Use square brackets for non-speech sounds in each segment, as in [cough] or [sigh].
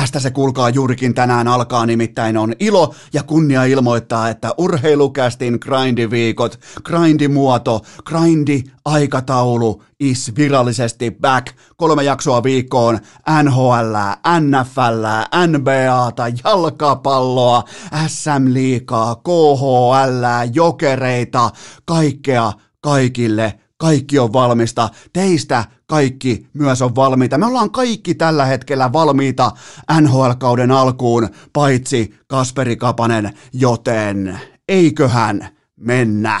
Tästä se kuulkaa juurikin tänään alkaa, nimittäin on ilo ja kunnia ilmoittaa, että urheilukästin grindiviikot, grindimuoto, grindi aikataulu is virallisesti back. Kolme jaksoa viikkoon NHL, NFL, NBAta, jalkapalloa, SM Liikaa, KHL, jokereita, kaikkea kaikille kaikki on valmista. Teistä kaikki myös on valmiita. Me ollaan kaikki tällä hetkellä valmiita NHL-kauden alkuun, paitsi Kasperi Kapanen, joten eiköhän mennä.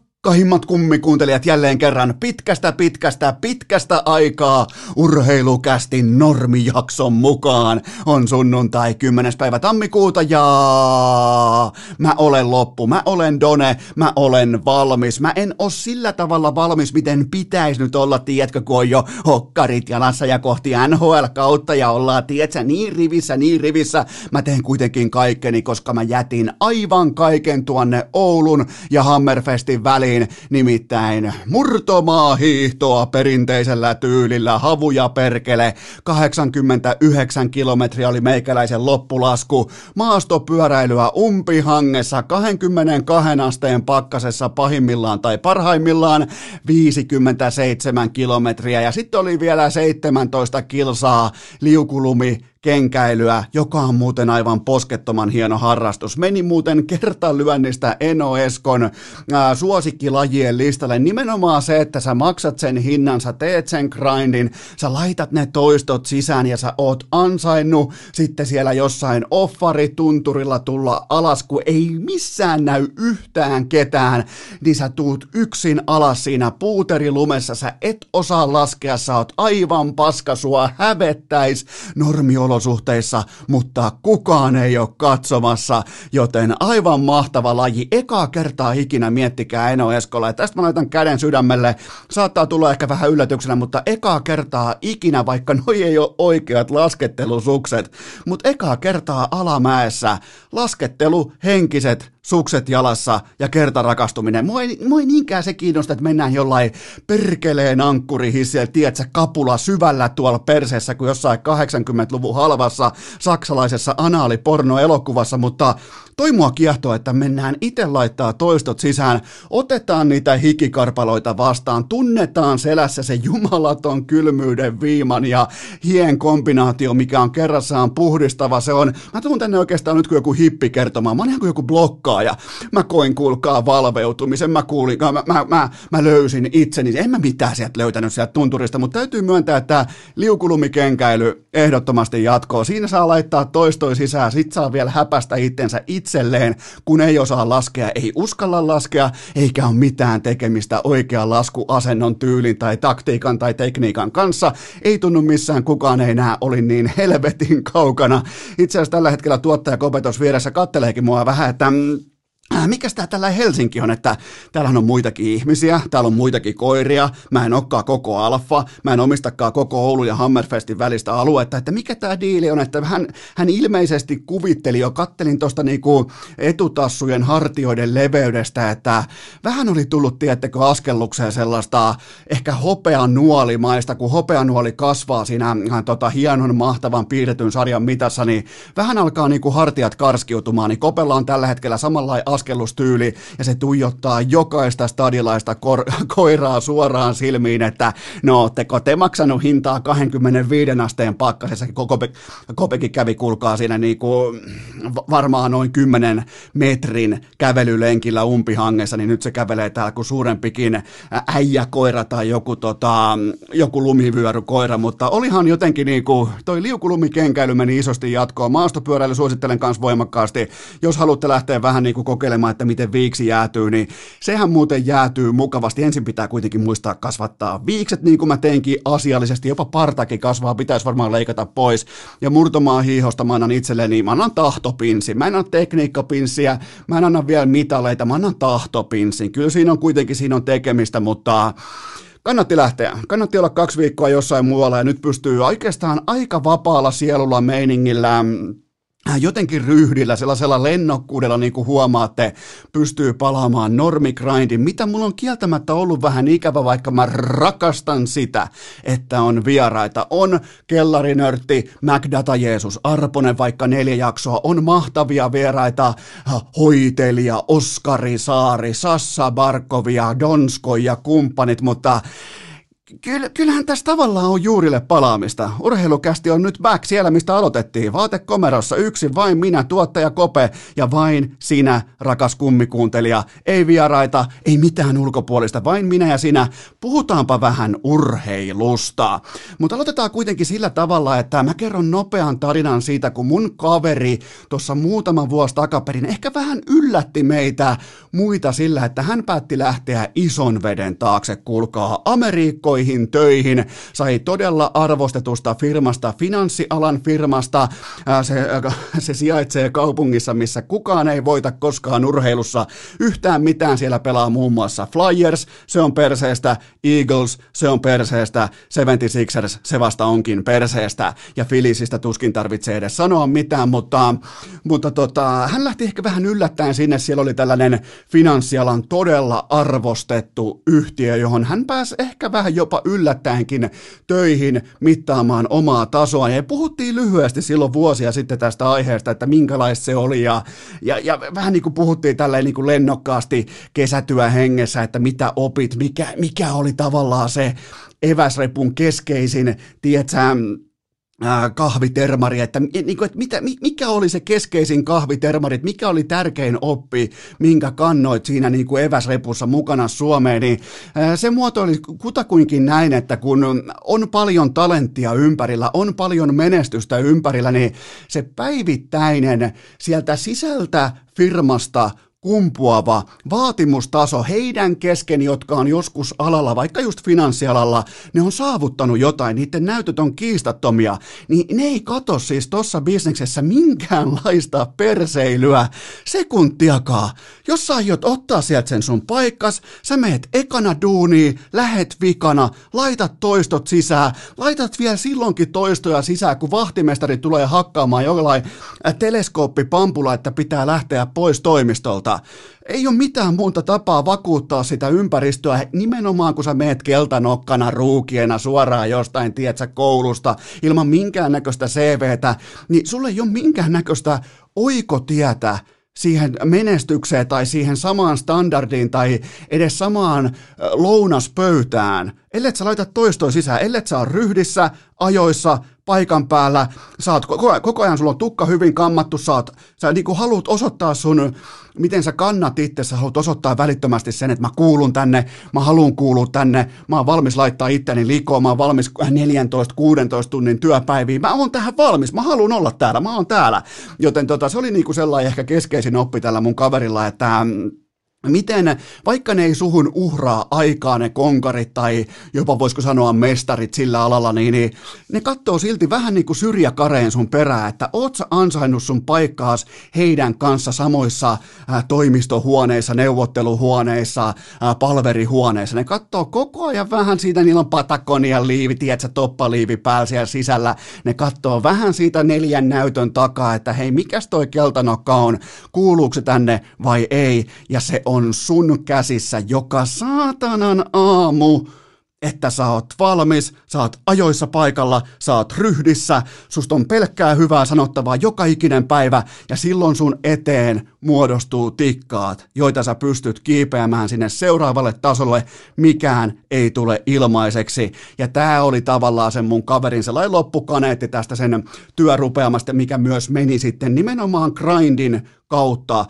Rakkahimmat kummikuuntelijat jälleen kerran pitkästä pitkästä pitkästä aikaa urheilukästin normijakson mukaan. On sunnuntai 10. päivä tammikuuta ja mä olen loppu, mä olen Done, mä olen valmis. Mä en oo sillä tavalla valmis, miten pitäisi nyt olla, tiedätkö, kun on jo hokkarit jalassa ja kohti NHL kautta ja ollaan, tiedätkö, niin rivissä, niin rivissä. Mä teen kuitenkin kaikkeni, koska mä jätin aivan kaiken tuonne Oulun ja Hammerfestin väliin pariin, nimittäin murtomaahiihtoa perinteisellä tyylillä, havuja perkele, 89 kilometriä oli meikäläisen loppulasku, maastopyöräilyä umpihangessa, 22 asteen pakkasessa pahimmillaan tai parhaimmillaan 57 kilometriä ja sitten oli vielä 17 kilsaa liukulumi kenkäilyä, joka on muuten aivan poskettoman hieno harrastus. Meni muuten kertalyönnistä Eno Eskon ää, suosikkilajien listalle. Nimenomaan se, että sä maksat sen hinnan, sä teet sen grindin, sä laitat ne toistot sisään ja sä oot ansainnut sitten siellä jossain offaritunturilla tulla alas, kun ei missään näy yhtään ketään, niin sä tuut yksin alas siinä puuterilumessa, sä et osaa laskea, sä oot aivan paska, sua hävettäis. Normiolo olosuhteissa, mutta kukaan ei ole katsomassa, joten aivan mahtava laji. Ekaa kertaa ikinä miettikää Eno Eskola, ja tästä mä laitan käden sydämelle, saattaa tulla ehkä vähän yllätyksenä, mutta ekaa kertaa ikinä, vaikka noi ei ole oikeat laskettelusukset, mutta ekaa kertaa alamäessä laskettelu henkiset sukset jalassa ja kertarakastuminen. Mua ei, mua ei niinkään se kiinnosta, että mennään jollain perkeleen ankkurihissillä, tiedätkö, kapula syvällä tuolla perseessä kuin jossain 80-luvun halvassa saksalaisessa anaaliporno-elokuvassa, mutta toi mua kiehtoo, että mennään itse laittaa toistot sisään, otetaan niitä hikikarpaloita vastaan, tunnetaan selässä se jumalaton kylmyyden viiman ja hien kombinaatio, mikä on kerrassaan puhdistava. Se on, mä tuun tänne oikeastaan nyt kuin joku hippi kertomaan, mä oon ihan kuin joku blokkaaja. Mä koin kuulkaa valveutumisen, mä kuulin, mä, mä, mä, mä löysin itseni, en mä mitään sieltä löytänyt sieltä tunturista, mutta täytyy myöntää, että liukulumikenkäily ehdottomasti jatkoo. Siinä saa laittaa toistoi sisään, sit saa vielä häpästä itsensä itse itselleen, kun ei osaa laskea, ei uskalla laskea, eikä ole mitään tekemistä oikean laskuasennon tyylin tai taktiikan tai tekniikan kanssa. Ei tunnu missään, kukaan ei näe, oli niin helvetin kaukana. Itse asiassa tällä hetkellä tuottaja Kopetos vieressä katteleekin mua vähän, että Äh, mikä tämä tällä Helsinki on, että täällä on muitakin ihmisiä, täällä on muitakin koiria, mä en olekaan koko alfa, mä en omistakaan koko Oulu ja Hammerfestin välistä aluetta, että mikä tämä diili on, että hän, hän ilmeisesti kuvitteli jo, kattelin tuosta niinku etutassujen hartioiden leveydestä, että vähän oli tullut, tiettekö, askellukseen sellaista ehkä hopean nuolimaista, kun hopean nuoli kasvaa siinä äh, tota, hienon mahtavan piirretyn sarjan mitassa, niin vähän alkaa niinku hartiat karskiutumaan, niin Kopella on tällä hetkellä samanlainen askellustyyli ja se tuijottaa jokaista stadilaista kor- [laughs] koiraa suoraan silmiin, että no, ootteko te maksanut hintaa 25 asteen pakkasessa, Kope, Kopekin kävi, kuulkaa siinä niin kuin varmaan noin 10 metrin kävelylenkillä umpihangessa, niin nyt se kävelee täällä kuin suurempikin äijäkoira tai joku, tota, joku lumivyörykoira, mutta olihan jotenkin niin kuin, toi liukulumikenkäily meni isosti jatkoon. Maastopyöräily suosittelen myös voimakkaasti, jos haluatte lähteä vähän niin kuin kokeilemaan, että miten viiksi jäätyy, niin sehän muuten jäätyy mukavasti. Ensin pitää kuitenkin muistaa kasvattaa viikset, niin kuin mä teinkin asiallisesti, jopa partakin kasvaa, pitäisi varmaan leikata pois. Ja murtomaan hiihosta mä annan itselleni, mä annan tahtopinsin, mä en anna tekniikkapinssiä, mä en anna vielä mitaleita, mä annan tahtopinsin. Kyllä siinä on kuitenkin siinä on tekemistä, mutta kannatti lähteä. Kannatti olla kaksi viikkoa jossain muualla ja nyt pystyy oikeastaan aika vapaalla sielulla meiningillä Äh, jotenkin ryhdillä, sellaisella lennokkuudella, niin kuin huomaatte, pystyy palaamaan normigrindin, mitä mulla on kieltämättä ollut vähän ikävä, vaikka mä rakastan sitä, että on vieraita. On kellarinörtti, MacData Jeesus, Arponen vaikka neljä jaksoa, on mahtavia vieraita, äh, hoitelija, Oskari Saari, Sassa Barkovia, Donsko ja kumppanit, mutta Kyllä, kyllähän tässä tavallaan on juurille palaamista. Urheilukästi on nyt back siellä, mistä aloitettiin. Vaatekomerossa yksin vain minä, tuottaja Kope ja vain sinä, rakas kummikuuntelija. Ei vieraita, ei mitään ulkopuolista, vain minä ja sinä. Puhutaanpa vähän urheilusta. Mutta aloitetaan kuitenkin sillä tavalla, että mä kerron nopean tarinan siitä, kun mun kaveri tuossa muutama vuosi takaperin ehkä vähän yllätti meitä muita sillä, että hän päätti lähteä ison veden taakse, kuulkaa, Amerikkoihin isoihin töihin, sai todella arvostetusta firmasta, finanssialan firmasta. Se, se sijaitsee kaupungissa, missä kukaan ei voita koskaan urheilussa yhtään mitään. Siellä pelaa muun muassa Flyers, se on perseestä, Eagles, se on perseestä, 76ers, se vasta onkin perseestä, ja Philliesistä tuskin tarvitsee edes sanoa mitään, mutta, mutta tota, hän lähti ehkä vähän yllättäen sinne, siellä oli tällainen finanssialan todella arvostettu yhtiö, johon hän pääsi ehkä vähän jopa jopa yllättäenkin töihin mittaamaan omaa tasoa. Ja puhuttiin lyhyesti silloin vuosia sitten tästä aiheesta, että minkälaista se oli. Ja, ja, ja vähän niin kuin puhuttiin tälleen niin kuin lennokkaasti kesätyö hengessä, että mitä opit, mikä, mikä oli tavallaan se eväsrepun keskeisin, tiedätkö, kahvitermari, että, niin kuin, että mitä, mikä oli se keskeisin kahvitermari, että mikä oli tärkein oppi, minkä kannoit siinä niin kuin eväsrepussa mukana Suomeen, niin se muotoili kutakuinkin näin, että kun on paljon talenttia ympärillä, on paljon menestystä ympärillä, niin se päivittäinen sieltä sisältä firmasta kumpuava vaatimustaso heidän kesken, jotka on joskus alalla, vaikka just finanssialalla, ne on saavuttanut jotain, niiden näytöt on kiistattomia, niin ne ei kato siis tuossa bisneksessä minkäänlaista perseilyä sekuntiakaan. Jos sä aiot ottaa sieltä sen sun paikkas, sä meet ekana duuniin, lähet vikana, laitat toistot sisään, laitat vielä silloinkin toistoja sisään, kun vahtimestari tulee hakkaamaan jollain teleskooppipampulla, että pitää lähteä pois toimistolta mutta ei ole mitään muuta tapaa vakuuttaa sitä ympäristöä, nimenomaan kun sä meet keltanokkana ruukiena suoraan jostain, tietsä, koulusta, ilman minkäännäköistä CVtä, niin sulle ei ole minkäännäköistä oikotietä siihen menestykseen tai siihen samaan standardiin tai edes samaan lounaspöytään, ellei sä laita toistoa sisään, ellei sä ole ryhdissä, ajoissa, paikan päällä, oot, koko, koko ajan sulla on tukka hyvin kammattu, oot, sä niin kuin haluat osoittaa sun, miten sä kannat itse, sä haluat osoittaa välittömästi sen, että mä kuulun tänne, mä haluan kuulua tänne, mä oon valmis laittaa itteni likoon, mä oon valmis 14-16 tunnin työpäiviin, mä oon tähän valmis, mä haluan olla täällä, mä oon täällä. Joten tota, se oli niin kuin sellainen ehkä keskeisin oppi tällä mun kaverilla, että Miten, vaikka ne ei suhun uhraa aikaa ne konkarit tai jopa voisiko sanoa mestarit sillä alalla, niin, niin ne katsoo silti vähän niin kuin syrjäkareen sun perää, että oot sä ansainnut sun paikkaas heidän kanssa samoissa ää, toimistohuoneissa, neuvotteluhuoneissa, ää, palverihuoneissa. Ne katsoo koko ajan vähän siitä, niillä on Patagonia liivi, tiedätkö, toppaliivi päällä siellä sisällä. Ne katsoo vähän siitä neljän näytön takaa, että hei, mikäs toi keltanokka on, kuuluuko se tänne vai ei, ja se on sun käsissä joka saatanan aamu että sä oot valmis, sä oot ajoissa paikalla, sä oot ryhdissä, susta on pelkkää hyvää sanottavaa joka ikinen päivä ja silloin sun eteen muodostuu tikkaat, joita sä pystyt kiipeämään sinne seuraavalle tasolle, mikään ei tule ilmaiseksi. Ja tää oli tavallaan sen mun kaverin sellainen loppukaneetti tästä sen työrupeamasta, mikä myös meni sitten nimenomaan grindin kautta,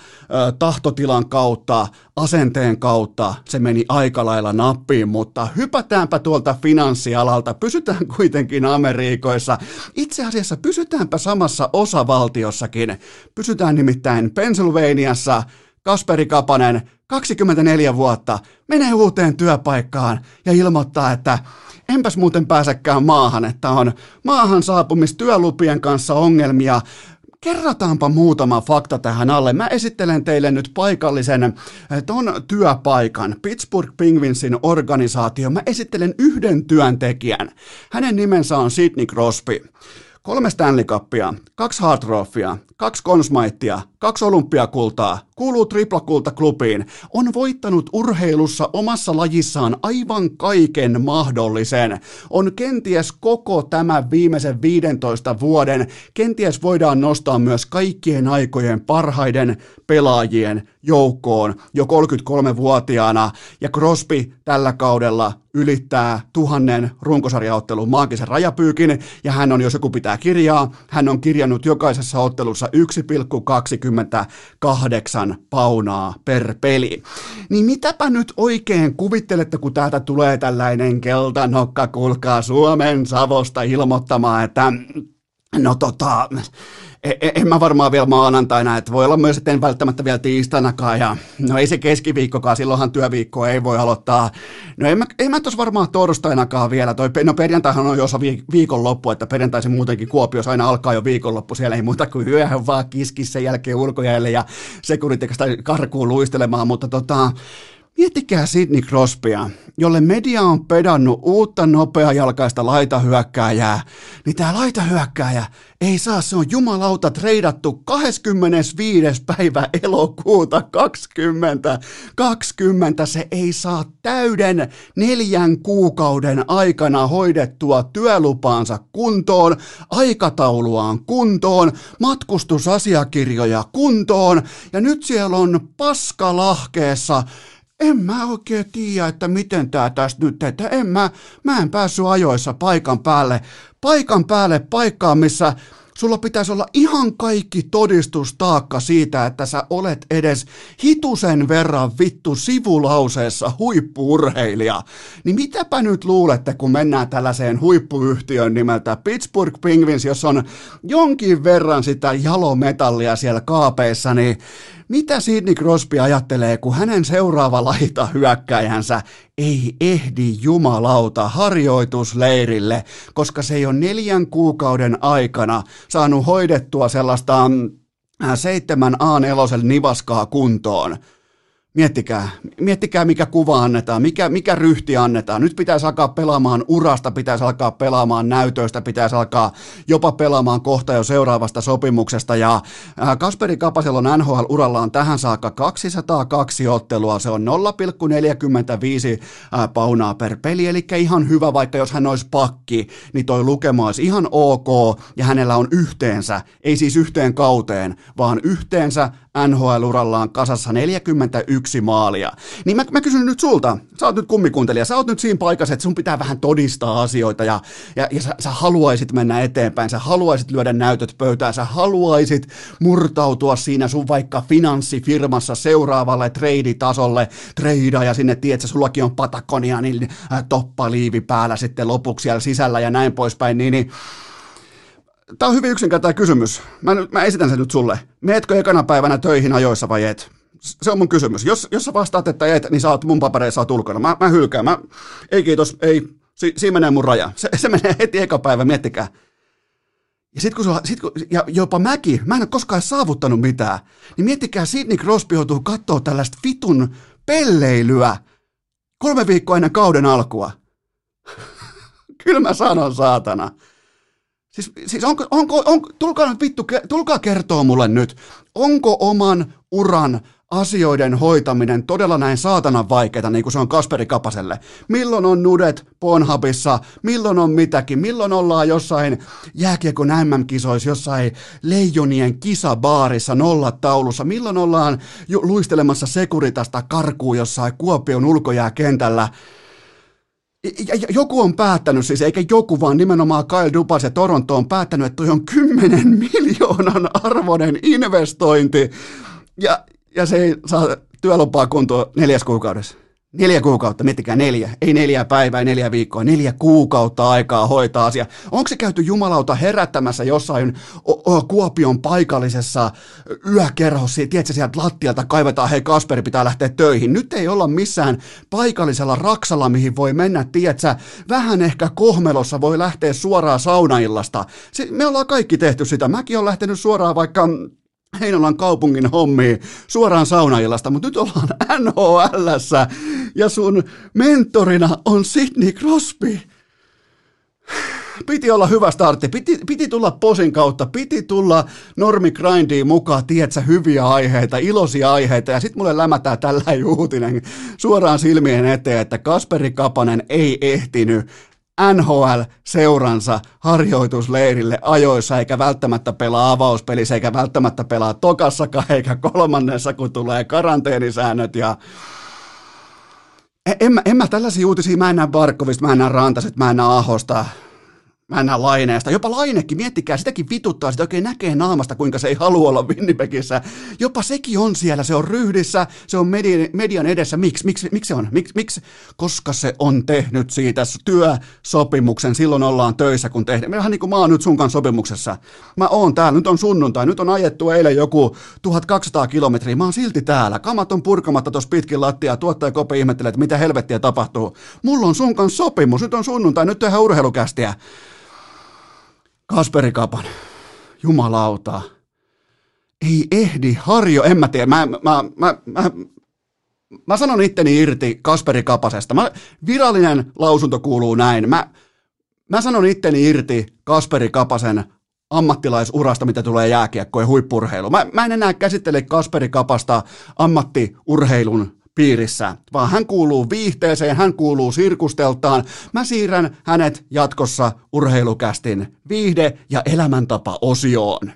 tahtotilan kautta, asenteen kautta, se meni aika lailla nappiin, mutta hypätäänpä tuolta finanssialalta, pysytään kuitenkin Amerikoissa. Itse asiassa pysytäänpä samassa osavaltiossakin, pysytään nimittäin Pennsylvaniassa, Kasperi Kapanen, 24 vuotta, menee uuteen työpaikkaan ja ilmoittaa, että enpäs muuten pääsekään maahan, että on maahan saapumistyölupien kanssa ongelmia, Kerrataanpa muutama fakta tähän alle. Mä esittelen teille nyt paikallisen eh, ton työpaikan, Pittsburgh Penguinsin organisaatio. Mä esittelen yhden työntekijän. Hänen nimensä on Sidney Crosby. Kolme Stanley Cupia, kaksi Hard Roffia, kaksi Consmaittia, kaksi olympiakultaa, kuuluu triplakulta-klubiin, on voittanut urheilussa omassa lajissaan aivan kaiken mahdollisen. On kenties koko tämän viimeisen 15 vuoden, kenties voidaan nostaa myös kaikkien aikojen parhaiden pelaajien joukkoon jo 33-vuotiaana, ja Crosby tällä kaudella ylittää tuhannen runkosarjaottelun maagisen rajapyykin, ja hän on, jos joku pitää kirjaa, hän on kirjannut jokaisessa ottelussa 1,28 paunaa per peli. Niin mitäpä nyt oikein kuvittelette, kun täältä tulee tällainen keltanokka, kuulkaa Suomen Savosta ilmoittamaan, että no tota, E, e, en mä varmaan vielä maanantaina, että voi olla myös, että en välttämättä vielä tiistainakaan, ja no ei se keskiviikkokaan, silloinhan työviikko ei voi aloittaa. No en mä, en mä tuossa varmaan torstainakaan vielä, toi, no perjantaihan on jo osa viikonloppu, että perjantaisin muutenkin Kuopiossa aina alkaa jo viikonloppu, siellä ei muuta kuin yöhön vaan kiskissä jälkeen ulkojäälle ja sekunnitekasta karkuun luistelemaan, mutta tota, Miettikää Sidney Crosbya, jolle media on pedannut uutta nopeajalkaista laitahyökkääjää, niin tämä laitahyökkääjä ei saa, se on jumalauta treidattu 25. päivä elokuuta 2020. 20 se ei saa täyden neljän kuukauden aikana hoidettua työlupaansa kuntoon, aikatauluaan kuntoon, matkustusasiakirjoja kuntoon, ja nyt siellä on paskalahkeessa en mä oikein tiedä, että miten tää tästä nyt, että en mä, mä en päässyt ajoissa paikan päälle, paikan päälle paikkaan, missä sulla pitäisi olla ihan kaikki todistustaakka siitä, että sä olet edes hitusen verran vittu sivulauseessa huippuurheilija. Niin mitäpä nyt luulette, kun mennään tällaiseen huippuyhtiön nimeltä Pittsburgh Penguins, jos on jonkin verran sitä jalometallia siellä kaapeissa, niin mitä Sidney Crosby ajattelee, kun hänen seuraava laita hyökkäjänsä ei ehdi jumalauta harjoitusleirille, koska se ei ole neljän kuukauden aikana saanut hoidettua sellaista mm, seitsemän A4 nivaskaa kuntoon. Miettikää, miettikää mikä kuva annetaan, mikä, mikä ryhti annetaan. Nyt pitäisi alkaa pelaamaan urasta, pitäisi alkaa pelaamaan näytöistä, pitäisi alkaa jopa pelaamaan kohta jo seuraavasta sopimuksesta. Ja Kasperi Kapaselon NHL-uralla tähän saakka 202 ottelua, se on 0,45 paunaa per peli, eli ihan hyvä, vaikka jos hän olisi pakki, niin toi lukema olisi ihan ok, ja hänellä on yhteensä, ei siis yhteen kauteen, vaan yhteensä NHL-urallaan kasassa 41 maalia. Niin mä, mä kysyn nyt sulta, sä oot nyt kummikuntelija, sä oot nyt siinä paikassa, että sun pitää vähän todistaa asioita ja, ja, ja sä, sä haluaisit mennä eteenpäin, sä haluaisit lyödä näytöt pöytään, sä haluaisit murtautua siinä sun vaikka finanssifirmassa seuraavalle treiditasolle, treida ja sinne tiedät, että sullakin on Patagonia, niin äh, toppaliivi päällä sitten lopuksi siellä sisällä ja näin poispäin, niin, niin Tämä on hyvin yksinkertainen kysymys. Mä, mä esitän sen nyt sulle. Meetkö ekana päivänä töihin ajoissa vai et? Se on mun kysymys. Jos, jos sä vastaat, että et, niin sä oot mun papereissa oot ulkona. Mä, mä hylkään. Mä, ei kiitos, ei. Si, siinä menee mun raja. Se, se menee heti eka päivä, miettikää. Ja sit kun, sulla, sit kun ja jopa mäkin, mä en ole koskaan saavuttanut mitään, niin miettikää, Sidney Crosby joutuu katsoa tällaista vitun pelleilyä kolme viikkoa ennen kauden alkua. [laughs] Kyllä mä sanon, saatana. Siis, siis onko, onko, onko, tulkaa nyt vittu, tulkaa kertoa mulle nyt, onko oman uran asioiden hoitaminen todella näin saatanan vaikeaa, niin kuin se on Kasperi Kapaselle. Milloin on nudet Pornhubissa, milloin on mitäkin, milloin ollaan jossain jääkiekon MM-kisoissa, jossain leijonien kisabaarissa nollataulussa, milloin ollaan luistelemassa Sekuritasta karkuun jossain Kuopion ulkojääkentällä, joku on päättänyt, siis eikä joku, vaan nimenomaan Kyle Dubas ja Toronto on päättänyt, että toi on 10 [laughs] miljoonan arvoinen investointi, ja, ja se ei saa työlupaa kuntoon neljäs kuukaudessa. Neljä kuukautta, miettikää neljä, ei neljä päivää, neljä viikkoa, neljä kuukautta aikaa hoitaa asia. Onko se käyty jumalauta herättämässä jossain o- o- Kuopion paikallisessa yökerhossa, tiedätkö, sieltä lattialta kaivetaan, hei Kasperi pitää lähteä töihin. Nyt ei olla missään paikallisella raksalla, mihin voi mennä, tiedätkö, vähän ehkä kohmelossa voi lähteä suoraan saunaillasta. Se, me ollaan kaikki tehty sitä. Mäkin olen lähtenyt suoraan vaikka Heinolan kaupungin hommiin suoraan saunaillasta, mutta nyt ollaan [laughs] nhl ja sun mentorina on Sidney Crosby. Piti olla hyvä startti, piti, piti tulla posin kautta, piti tulla normi grindiin mukaan, tiedätkö, hyviä aiheita, iloisia aiheita, ja sitten mulle lämätään tällä [laughs] uutinen suoraan silmien eteen, että Kasperi Kapanen ei ehtinyt NHL-seuransa harjoitusleirille ajoissa, eikä välttämättä pelaa avauspelissä, eikä välttämättä pelaa tokassakaan, eikä kolmannessa, kun tulee karanteenisäännöt ja en, mä, en mä tällaisia uutisia, mä en näe Barkovista, mä en näe Rantaset, mä en näe Ahosta, Mä Laineesta. Jopa Lainekin, miettikää, sitäkin vituttaa, sitä oikein näkee naamasta, kuinka se ei halua olla Winnipegissä. Jopa sekin on siellä, se on ryhdissä, se on median, median edessä. Miksi? Miksi, miksi se on? Miksi? Miksi? Koska se on tehnyt siitä työsopimuksen, silloin ollaan töissä, kun tehdään. Vähän niin kuin mä oon nyt sun sopimuksessa. Mä oon täällä, nyt on sunnuntai, nyt on ajettu eilen joku 1200 kilometriä, mä oon silti täällä. Kamat on purkamatta tuossa pitkin lattia, tuottaja Kope ihmettelee, että mitä helvettiä tapahtuu. Mulla on sun kanssa sopimus, nyt on sunnuntai, nyt tehdään urheilukästiä. Kasperi Kapan, jumalauta, ei ehdi harjo, en mä tiedä, mä, mä, mä, mä, mä sanon itteni irti Kasperi Kapasesta. Mä, virallinen lausunto kuuluu näin. Mä, mä sanon itteni irti Kasperi Kapasen ammattilaisurasta, mitä tulee jääkiekkoon ja huippurheilu. Mä, mä en enää käsittele Kasperi Kapasta ammattiurheilun piirissä, vaan hän kuuluu viihteeseen, hän kuuluu sirkusteltaan. Mä siirrän hänet jatkossa urheilukästin viihde- ja elämäntapa-osioon.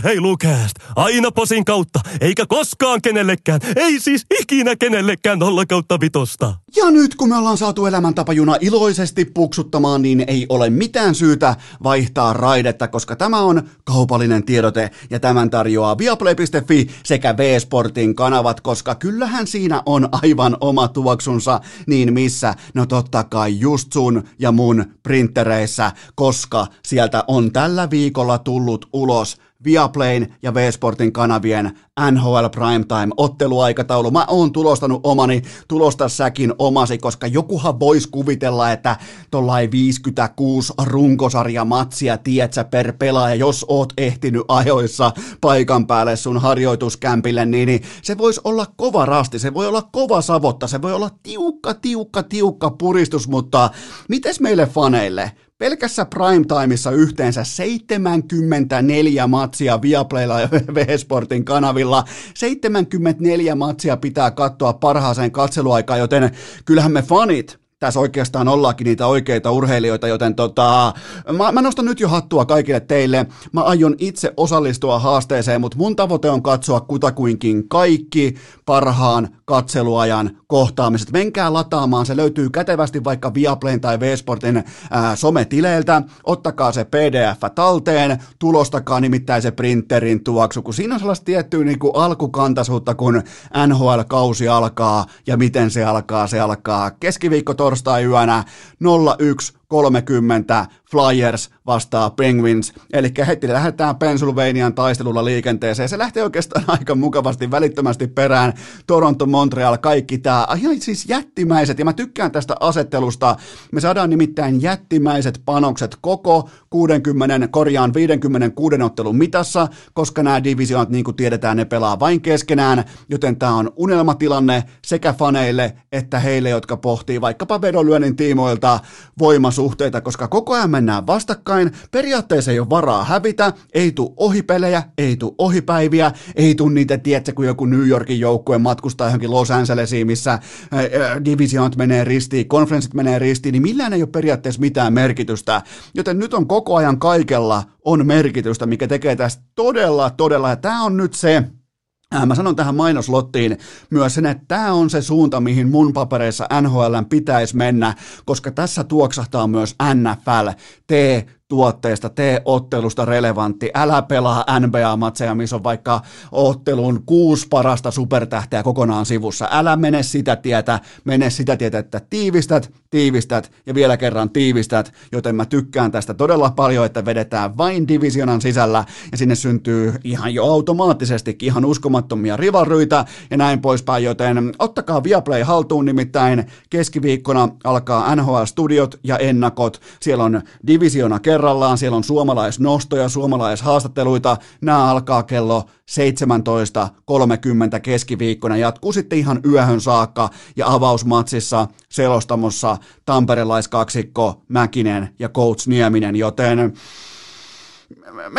Urheilukääst! Aina posin kautta, eikä koskaan kenellekään, ei siis ikinä kenellekään nolla kautta vitosta. Ja nyt kun me ollaan saatu elämäntapajuna iloisesti puksuttamaan, niin ei ole mitään syytä vaihtaa raidetta, koska tämä on kaupallinen tiedote ja tämän tarjoaa viaplay.fi sekä V-Sportin kanavat, koska kyllähän siinä on aivan oma tuoksunsa, niin missä? No totta kai just sun ja mun printereissä, koska sieltä on tällä viikolla tullut ulos Viaplayn ja V-Sportin kanavien NHL Primetime otteluaikataulu. Mä oon tulostanut omani, tulosta säkin omasi, koska jokuhan voisi kuvitella, että tollain 56 runkosarja matsia, tietsä, per pelaaja, jos oot ehtinyt ajoissa paikan päälle sun harjoituskämpille, niin, niin se voisi olla kova rasti, se voi olla kova savotta, se voi olla tiukka, tiukka, tiukka puristus, mutta mites meille faneille? Pelkässä primetimeissa yhteensä 74 matsia Viaplaylla ja [laughs] V-Sportin kanavilla. 74 matsia pitää katsoa parhaaseen katseluaikaan, joten kyllähän me fanit tässä oikeastaan ollaankin niitä oikeita urheilijoita, joten tota, mä, mä nostan nyt jo hattua kaikille teille. Mä aion itse osallistua haasteeseen, mutta mun tavoite on katsoa kutakuinkin kaikki parhaan katseluajan kohtaamiset. Menkää lataamaan, se löytyy kätevästi vaikka Viaplayn tai V-Sportin ää, sometileiltä. Ottakaa se PDF talteen, tulostakaa nimittäin se printerin tuoksu, kun siinä on sellaista tiettyä niin kuin alkukantaisuutta, kun NHL-kausi alkaa ja miten se alkaa. Se alkaa keskiviikko torstai-yönä 01 30 Flyers vastaa Penguins. Eli heti lähdetään Pennsylvanian taistelulla liikenteeseen. Se lähtee oikeastaan [laughs] aika mukavasti välittömästi perään. Toronto, Montreal, kaikki tämä. Ihan siis jättimäiset. Ja mä tykkään tästä asettelusta. Me saadaan nimittäin jättimäiset panokset koko 60, korjaan 56 ottelun mitassa, koska nämä divisioonat, niin kuin tiedetään, ne pelaa vain keskenään. Joten tämä on unelmatilanne sekä faneille että heille, jotka pohtii vaikkapa vedonlyönnin tiimoilta voimasu voimasuhteita, koska koko ajan mennään vastakkain. Periaatteessa ei ole varaa hävitä, ei tule ohipelejä, ei tule ohipäiviä, ei tule niitä, tiedätkö, kun joku New Yorkin joukkue matkustaa johonkin Los Angelesiin, missä ää, divisionat menee ristiin, konferenssit menee ristiin, niin millään ei ole periaatteessa mitään merkitystä. Joten nyt on koko ajan kaikella on merkitystä, mikä tekee tästä todella, todella, ja tämä on nyt se, Äh, mä sanon tähän mainoslottiin myös sen, että tämä on se suunta, mihin mun papereissa NHL pitäisi mennä, koska tässä tuoksahtaa myös NFL. Tee tuotteesta, tee ottelusta relevantti, älä pelaa NBA-matseja, missä on vaikka ottelun kuusi parasta supertähteä kokonaan sivussa, älä mene sitä tietä, mene sitä tietä, että tiivistät, tiivistät ja vielä kerran tiivistät, joten mä tykkään tästä todella paljon, että vedetään vain divisionan sisällä ja sinne syntyy ihan jo automaattisesti ihan uskomattomia rivalryitä ja näin poispäin, joten ottakaa Viaplay haltuun nimittäin keskiviikkona alkaa NHL-studiot ja ennakot, siellä on divisiona kerrallaan, siellä on suomalaisnostoja, suomalaishaastatteluita, nämä alkaa kello 17.30 keskiviikkona, jatkuu sitten ihan yöhön saakka. Ja avausmatsissa selostamossa tamperelaiskaksikko Mäkinen ja Coach Nieminen, joten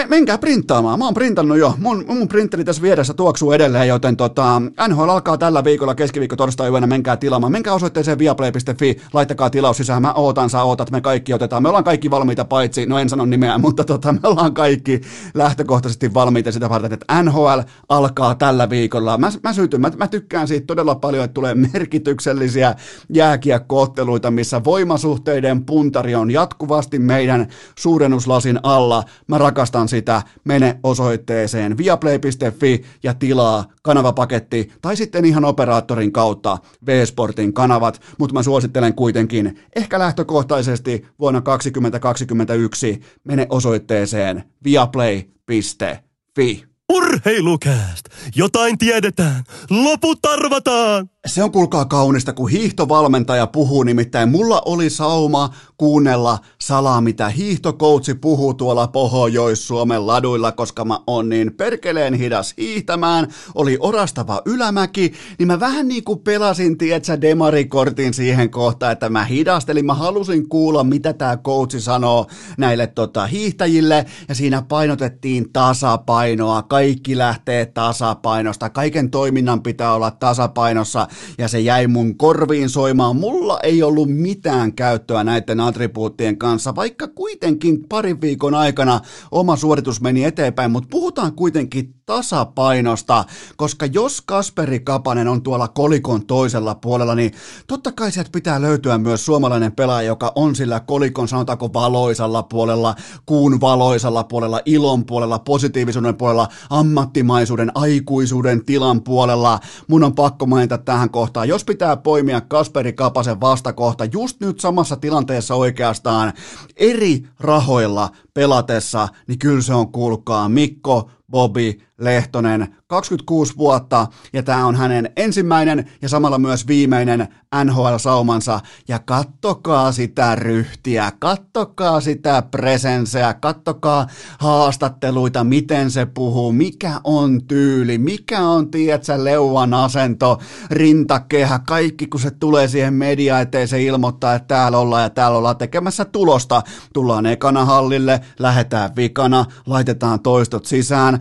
menkää printtaamaan. Mä oon printannut jo. Mun, mun printeri tässä vieressä tuoksuu edelleen, joten tota, NHL alkaa tällä viikolla keskiviikko torstai yönä. Menkää tilaamaan. Menkää osoitteeseen viaplay.fi, laittakaa tilaus sisään. Mä ootan, sä ootat, me kaikki otetaan. Me ollaan kaikki valmiita paitsi, no en sano nimeä, [laughs] mutta tota, me ollaan kaikki lähtökohtaisesti valmiita sitä varten, että NHL alkaa tällä viikolla. Mä, mä syytyn, mä, mä tykkään siitä todella paljon, että tulee merkityksellisiä jääkiekkootteluita, missä voimasuhteiden puntari on jatkuvasti meidän suurennuslasin alla. Mä rakastan sitä, mene osoitteeseen viaplay.fi ja tilaa kanavapaketti tai sitten ihan operaattorin kautta V-Sportin kanavat, mutta mä suosittelen kuitenkin ehkä lähtökohtaisesti vuonna 2021 mene osoitteeseen viaplay.fi. Urheilukääst! Jotain tiedetään, loput arvataan! Se on kuulkaa kaunista, kun hiihtovalmentaja puhuu, nimittäin mulla oli sauma kuunnella salaa, mitä hiihtokoutsi puhuu tuolla Pohjois-Suomen laduilla, koska mä oon niin perkeleen hidas hiihtämään, oli orastava ylämäki, niin mä vähän niin kuin pelasin, tietsä, demarikortin siihen kohtaan, että mä hidastelin, mä halusin kuulla, mitä tämä koutsi sanoo näille tota, hiihtäjille, ja siinä painotettiin tasapainoa, kaikki lähtee tasapainosta, kaiken toiminnan pitää olla tasapainossa, ja se jäi mun korviin soimaan. Mulla ei ollut mitään käyttöä näiden attribuuttien kanssa, vaikka kuitenkin parin viikon aikana oma suoritus meni eteenpäin, mutta puhutaan kuitenkin tasapainosta, koska jos Kasperi Kapanen on tuolla kolikon toisella puolella, niin totta kai sieltä pitää löytyä myös suomalainen pelaaja, joka on sillä kolikon, sanotaanko valoisalla puolella, kuun valoisalla puolella, ilon puolella, positiivisuuden puolella, ammattimaisuuden, aikuisuuden tilan puolella. Mun on pakko mainita tähän kohtaan, jos pitää poimia Kasperi Kapasen vastakohta just nyt samassa tilanteessa oikeastaan eri rahoilla pelatessa, niin kyllä se on kuulkaa Mikko Bobby Lehtonen, 26 vuotta, ja tämä on hänen ensimmäinen ja samalla myös viimeinen NHL-saumansa, ja kattokaa sitä ryhtiä, kattokaa sitä presenseä, kattokaa haastatteluita, miten se puhuu, mikä on tyyli, mikä on, tietsä, leuan asento, rintakehä, kaikki kun se tulee siihen media eteen, se ilmoittaa, että täällä ollaan ja täällä ollaan tekemässä tulosta, tullaan ekana hallille, lähetään vikana, laitetaan toistot sisään,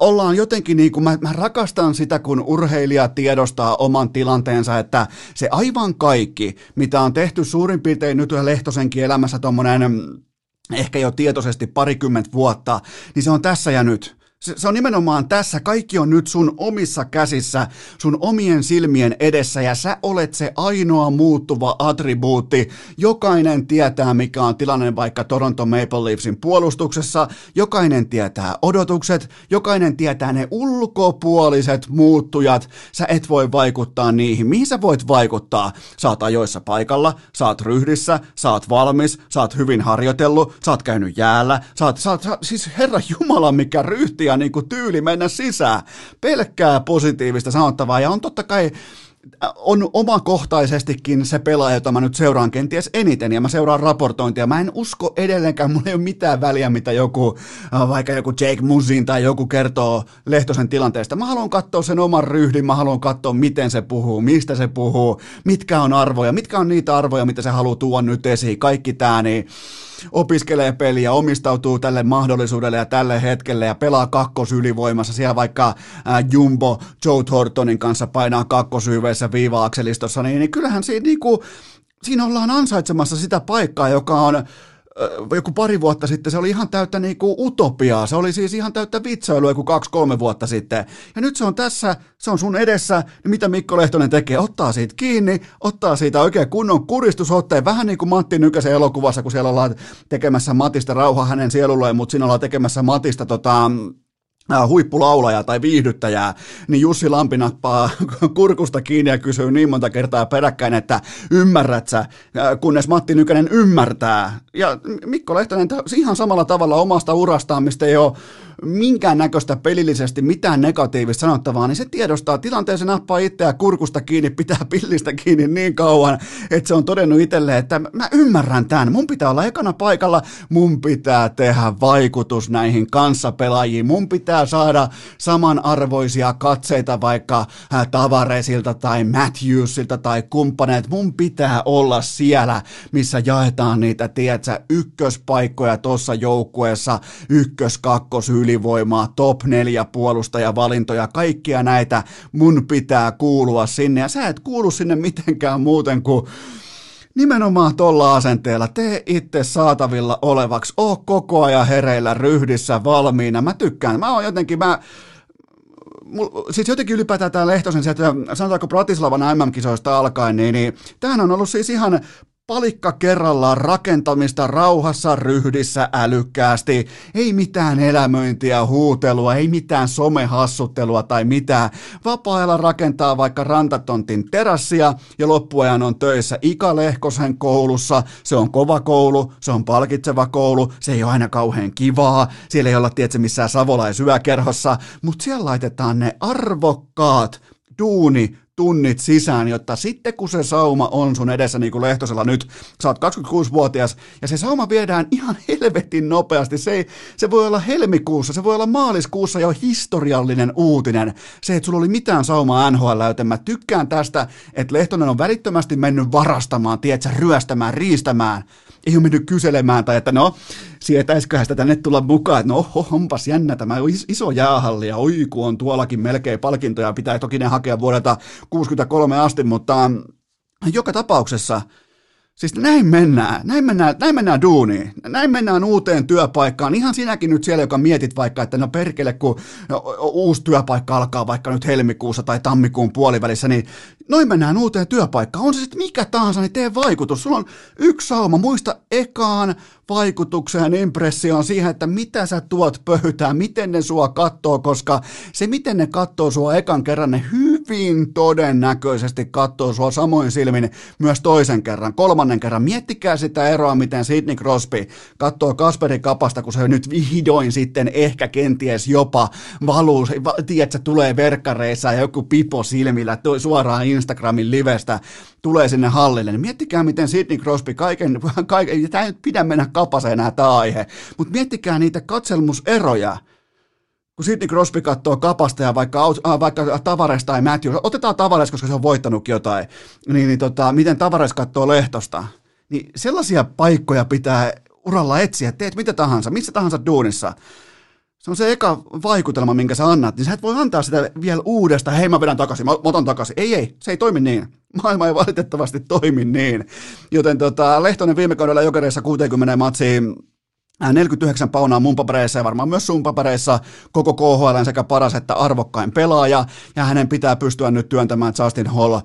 ollaan jotenkin niin kuin, mä, mä rakastan sitä, kun urheilija tiedostaa oman tilanteensa, että se aivan kaikki, mitä on tehty suurin piirtein nyt Lehtosenkin elämässä tuommoinen ehkä jo tietoisesti parikymmentä vuotta, niin se on tässä ja nyt. Se, se on nimenomaan tässä, kaikki on nyt sun omissa käsissä, sun omien silmien edessä ja sä olet se ainoa muuttuva attribuutti. Jokainen tietää, mikä on tilanne vaikka Toronto Maple Leafsin puolustuksessa, jokainen tietää odotukset, jokainen tietää ne ulkopuoliset muuttujat. Sä et voi vaikuttaa niihin. Mihin sä voit vaikuttaa? Oot ajoissa paikalla, oot ryhdissä, sä oot valmis, oot hyvin harjoitellut, oot käynyt jäällä, oot, sä oot siis herra Jumala, mikä ryhtiä ja niin kuin tyyli mennä sisään. Pelkkää positiivista sanottavaa ja on totta kai äh, on omakohtaisestikin se pelaaja, jota mä nyt seuraan kenties eniten, ja mä seuraan raportointia. Mä en usko edelleenkään, mulla ei ole mitään väliä, mitä joku, äh, vaikka joku Jake Musin tai joku kertoo Lehtosen tilanteesta. Mä haluan katsoa sen oman ryhdin, mä haluan katsoa, miten se puhuu, mistä se puhuu, mitkä on arvoja, mitkä on niitä arvoja, mitä se haluaa tuoda nyt esiin, kaikki tää, niin opiskelee peliä, omistautuu tälle mahdollisuudelle ja tälle hetkelle ja pelaa kakkosylivoimassa. Siellä vaikka Jumbo Joe Thorntonin kanssa painaa kakkosyveessä viiva-akselistossa, niin, niin kyllähän siinä, niin kuin, siinä ollaan ansaitsemassa sitä paikkaa, joka on joku pari vuotta sitten se oli ihan täyttä niinku utopiaa. Se oli siis ihan täyttä vitsailua joku kaksi-kolme vuotta sitten. Ja nyt se on tässä, se on sun edessä, niin mitä Mikko Lehtonen tekee? Ottaa siitä kiinni, ottaa siitä oikein kunnon kuristusotteen, vähän niin kuin Matti Nykäsen elokuvassa, kun siellä ollaan tekemässä Matista rauha hänen sielulleen, mutta siinä ollaan tekemässä Matista tota, huippulaulaja tai viihdyttäjää, niin Jussi Lampi nappaa [laughs] kurkusta kiinni ja kysyy niin monta kertaa peräkkäin, että ymmärrät sä, kunnes Matti Nykänen ymmärtää. Ja Mikko Lehtonen ihan samalla tavalla omasta urastaan, mistä ei ole minkään näköistä pelillisesti mitään negatiivista sanottavaa, niin se tiedostaa tilanteen, se nappaa itseä kurkusta kiinni, pitää pillistä kiinni niin kauan, että se on todennut itselleen, että mä ymmärrän tämän, mun pitää olla ekana paikalla, mun pitää tehdä vaikutus näihin kanssapelaajiin, mun pitää saada samanarvoisia katseita vaikka äh, Tavaresilta tai Matthewsilta tai kumppaneet, mun pitää olla siellä, missä jaetaan niitä, tiedätkö, ykköspaikkoja tuossa joukkueessa, ykkös, kakkos, ylivoimaa, top 4 puolustajavalintoja, kaikkia näitä mun pitää kuulua sinne. Ja sä et kuulu sinne mitenkään muuten kuin Nimenomaan tuolla asenteella, tee itse saatavilla olevaksi, oo koko ajan hereillä, ryhdissä, valmiina. Mä tykkään, mä oon jotenkin, mä, siis jotenkin ylipäätään tämä Lehtosen sieltä, sanotaanko Bratislavan MM-kisoista alkaen, niin, niin tämähän on ollut siis ihan palikka kerrallaan rakentamista rauhassa, ryhdissä, älykkäästi. Ei mitään elämöintiä, huutelua, ei mitään somehassuttelua tai mitään. Vapaa-ajalla rakentaa vaikka rantatontin terassia ja loppuajan on töissä Ika Lehkosen koulussa. Se on kova koulu, se on palkitseva koulu, se ei ole aina kauhean kivaa. Siellä ei olla tietysti missään savolaisyökerhossa, mutta siellä laitetaan ne arvokkaat duuni, tunnit sisään, jotta sitten kun se sauma on sun edessä, niin kuin Lehtosella nyt, sä oot 26-vuotias, ja se sauma viedään ihan helvetin nopeasti. Se, ei, se voi olla helmikuussa, se voi olla maaliskuussa jo historiallinen uutinen. Se, että sulla oli mitään saumaa NHL, joten mä tykkään tästä, että Lehtonen on välittömästi mennyt varastamaan, tiedätkö, ryöstämään, riistämään ei ole mennyt kyselemään, tai että no, sietäisiköhän sitä tänne tulla mukaan, että no oho, onpas jännä tämä iso jäähalli, ja oi kun on tuollakin melkein palkintoja, pitää toki ne hakea vuodelta 63 asti, mutta joka tapauksessa – Siis näin mennään, näin mennään, näin mennään duuniin, näin mennään uuteen työpaikkaan. Ihan sinäkin nyt siellä, joka mietit vaikka, että no perkele, kun uusi työpaikka alkaa vaikka nyt helmikuussa tai tammikuun puolivälissä, niin noin mennään uuteen työpaikkaan. On se sitten mikä tahansa, niin tee vaikutus. Sulla on yksi sauma, muista ekaan vaikutukseen, impressioon siihen, että mitä sä tuot pöytään, miten ne sua kattoo, koska se, miten ne kattoo sua ekan kerran, ne hyvin todennäköisesti kattoo sua samoin silmin myös toisen kerran, kolmannen kerran. Miettikää sitä eroa, miten Sidney Crosby kattoo Kasperi Kapasta, kun se nyt vihdoin sitten ehkä kenties jopa valuu, tiedätkö, tulee verkkareissa ja joku pipo silmillä suoraan Instagramin livestä tulee sinne hallille, niin miettikää, miten Sidney Crosby kaiken, [laughs] kaiken tämä ei nyt pidä mennä kapaseen enää tämä aihe, mutta miettikää niitä katselmuseroja, kun Sidney Crosby katsoo kapasta ja vaikka, äh, vaikka Tavares tai Matthews, otetaan Tavares, koska se on voittanutkin jotain, niin, niin tota, miten Tavares katsoo Lehtosta, niin sellaisia paikkoja pitää uralla etsiä, teet mitä tahansa, missä tahansa duunissa, se on se eka vaikutelma, minkä sä annat, niin sä et voi antaa sitä vielä uudestaan, hei mä vedän takaisin, mä otan takaisin. Ei, ei, se ei toimi niin. Maailma ei valitettavasti toimi niin. Joten tota, Lehtonen viime kaudella jokereissa 60 matsiin 49 paunaa mun papereissa ja varmaan myös sun papereissa koko KHL sekä paras että arvokkain pelaaja, ja hänen pitää pystyä nyt työntämään Justin Hall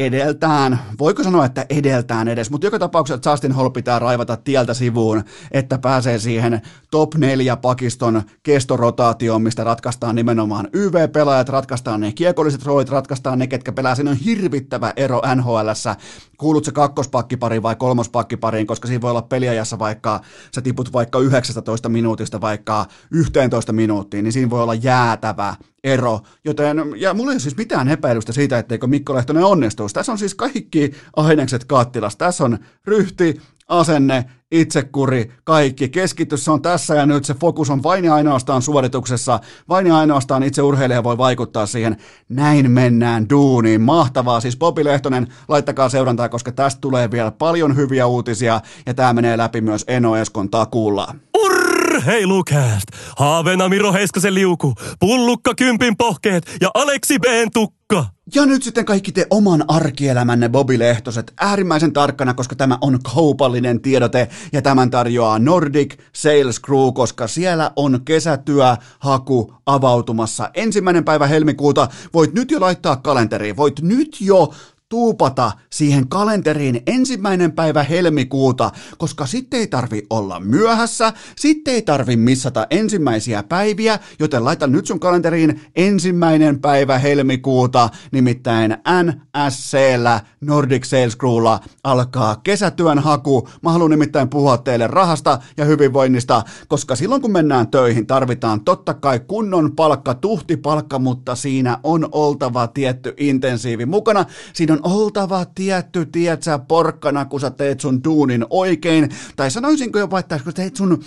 edeltään, voiko sanoa, että edeltään edes, mutta joka tapauksessa Justin Hall pitää raivata tieltä sivuun, että pääsee siihen top 4 pakiston kestorotaatioon, mistä ratkaistaan nimenomaan YV-pelaajat, ratkaistaan ne kiekolliset roolit, ratkaistaan ne, ketkä pelaa. Siinä on hirvittävä ero NHLssä, kuulut se kakkospakkipariin vai kolmospakkipariin, koska siinä voi olla peliajassa vaikka, sä tiput vaikka 19 minuutista vaikka 11 minuuttiin, niin siinä voi olla jäätävä ero, joten, ja mulla ei ole siis mitään epäilystä siitä, etteikö Mikko Lehtonen onnistuisi. Tässä on siis kaikki ainekset kattilassa. Tässä on ryhti, asenne, itsekuri, kaikki. Keskitys on tässä ja nyt se fokus on vain ja ainoastaan suorituksessa. Vain ja ainoastaan itse urheilija voi vaikuttaa siihen. Näin mennään duuniin. Mahtavaa. Siis Bobi Lehtonen, laittakaa seurantaa, koska tästä tulee vielä paljon hyviä uutisia ja tämä menee läpi myös Eno Eskon takuulla. Ur! Urheilukääst! Haaveena Miro Heiskasen liuku, pullukka kympin pohkeet ja Aleksi B. tukka. Ja nyt sitten kaikki te oman arkielämänne Bobi Lehtoset äärimmäisen tarkkana, koska tämä on kaupallinen tiedote ja tämän tarjoaa Nordic Sales Crew, koska siellä on kesätyöhaku avautumassa ensimmäinen päivä helmikuuta. Voit nyt jo laittaa kalenteriin, voit nyt jo tuupata siihen kalenteriin ensimmäinen päivä helmikuuta, koska sitten ei tarvi olla myöhässä, sitten ei tarvi missata ensimmäisiä päiviä, joten laita nyt sun kalenteriin ensimmäinen päivä helmikuuta, nimittäin NSCllä Nordic Sales Crewlla alkaa kesätyön haku. Mä haluan nimittäin puhua teille rahasta ja hyvinvoinnista, koska silloin kun mennään töihin, tarvitaan totta kai kunnon palkka, tuhtipalkka, mutta siinä on oltava tietty intensiivi mukana. Siinä on oltava tietty, tietsä, porkkana, kun sä teet sun duunin oikein, tai sanoisinko jopa, että kun teet sun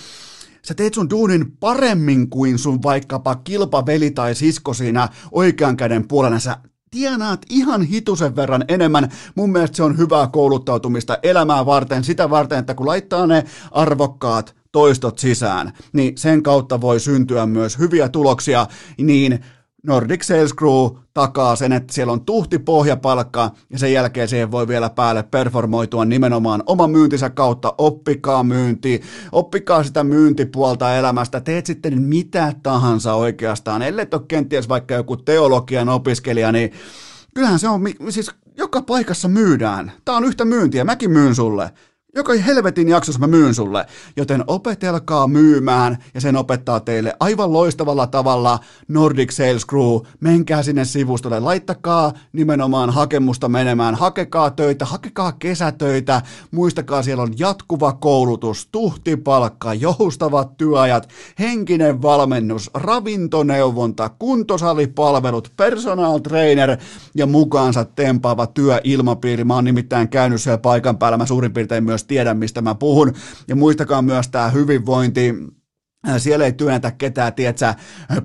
sä teet sun duunin paremmin kuin sun vaikkapa kilpaveli tai sisko siinä oikean käden puolena, sä tienaat ihan hitusen verran enemmän. Mun mielestä se on hyvää kouluttautumista elämää varten, sitä varten, että kun laittaa ne arvokkaat toistot sisään, niin sen kautta voi syntyä myös hyviä tuloksia, niin Nordic Sales Crew takaa sen, että siellä on tuhti pohjapalkka ja sen jälkeen siihen voi vielä päälle performoitua nimenomaan oman myyntinsä kautta. Oppikaa myynti, oppikaa sitä myyntipuolta elämästä, teet sitten mitä tahansa oikeastaan. Ellei ole kenties vaikka joku teologian opiskelija, niin kyllähän se on, siis joka paikassa myydään. Tämä on yhtä myyntiä, mäkin myyn sulle. Joka helvetin jaksossa mä myyn sulle, joten opetelkaa myymään ja sen opettaa teille aivan loistavalla tavalla Nordic Sales Crew. Menkää sinne sivustolle, laittakaa nimenomaan hakemusta menemään, hakekaa töitä, hakekaa kesätöitä, muistakaa siellä on jatkuva koulutus, tuhtipalkka, joustavat työajat, henkinen valmennus, ravintoneuvonta, kuntosalipalvelut, personal trainer ja mukaansa tempaava työilmapiiri. Mä oon nimittäin käynyt siellä paikan päällä, mä suurin piirtein myös tiedä, mistä mä puhun. Ja muistakaa myös tämä hyvinvointi, siellä ei työnnetä ketään, tietsä,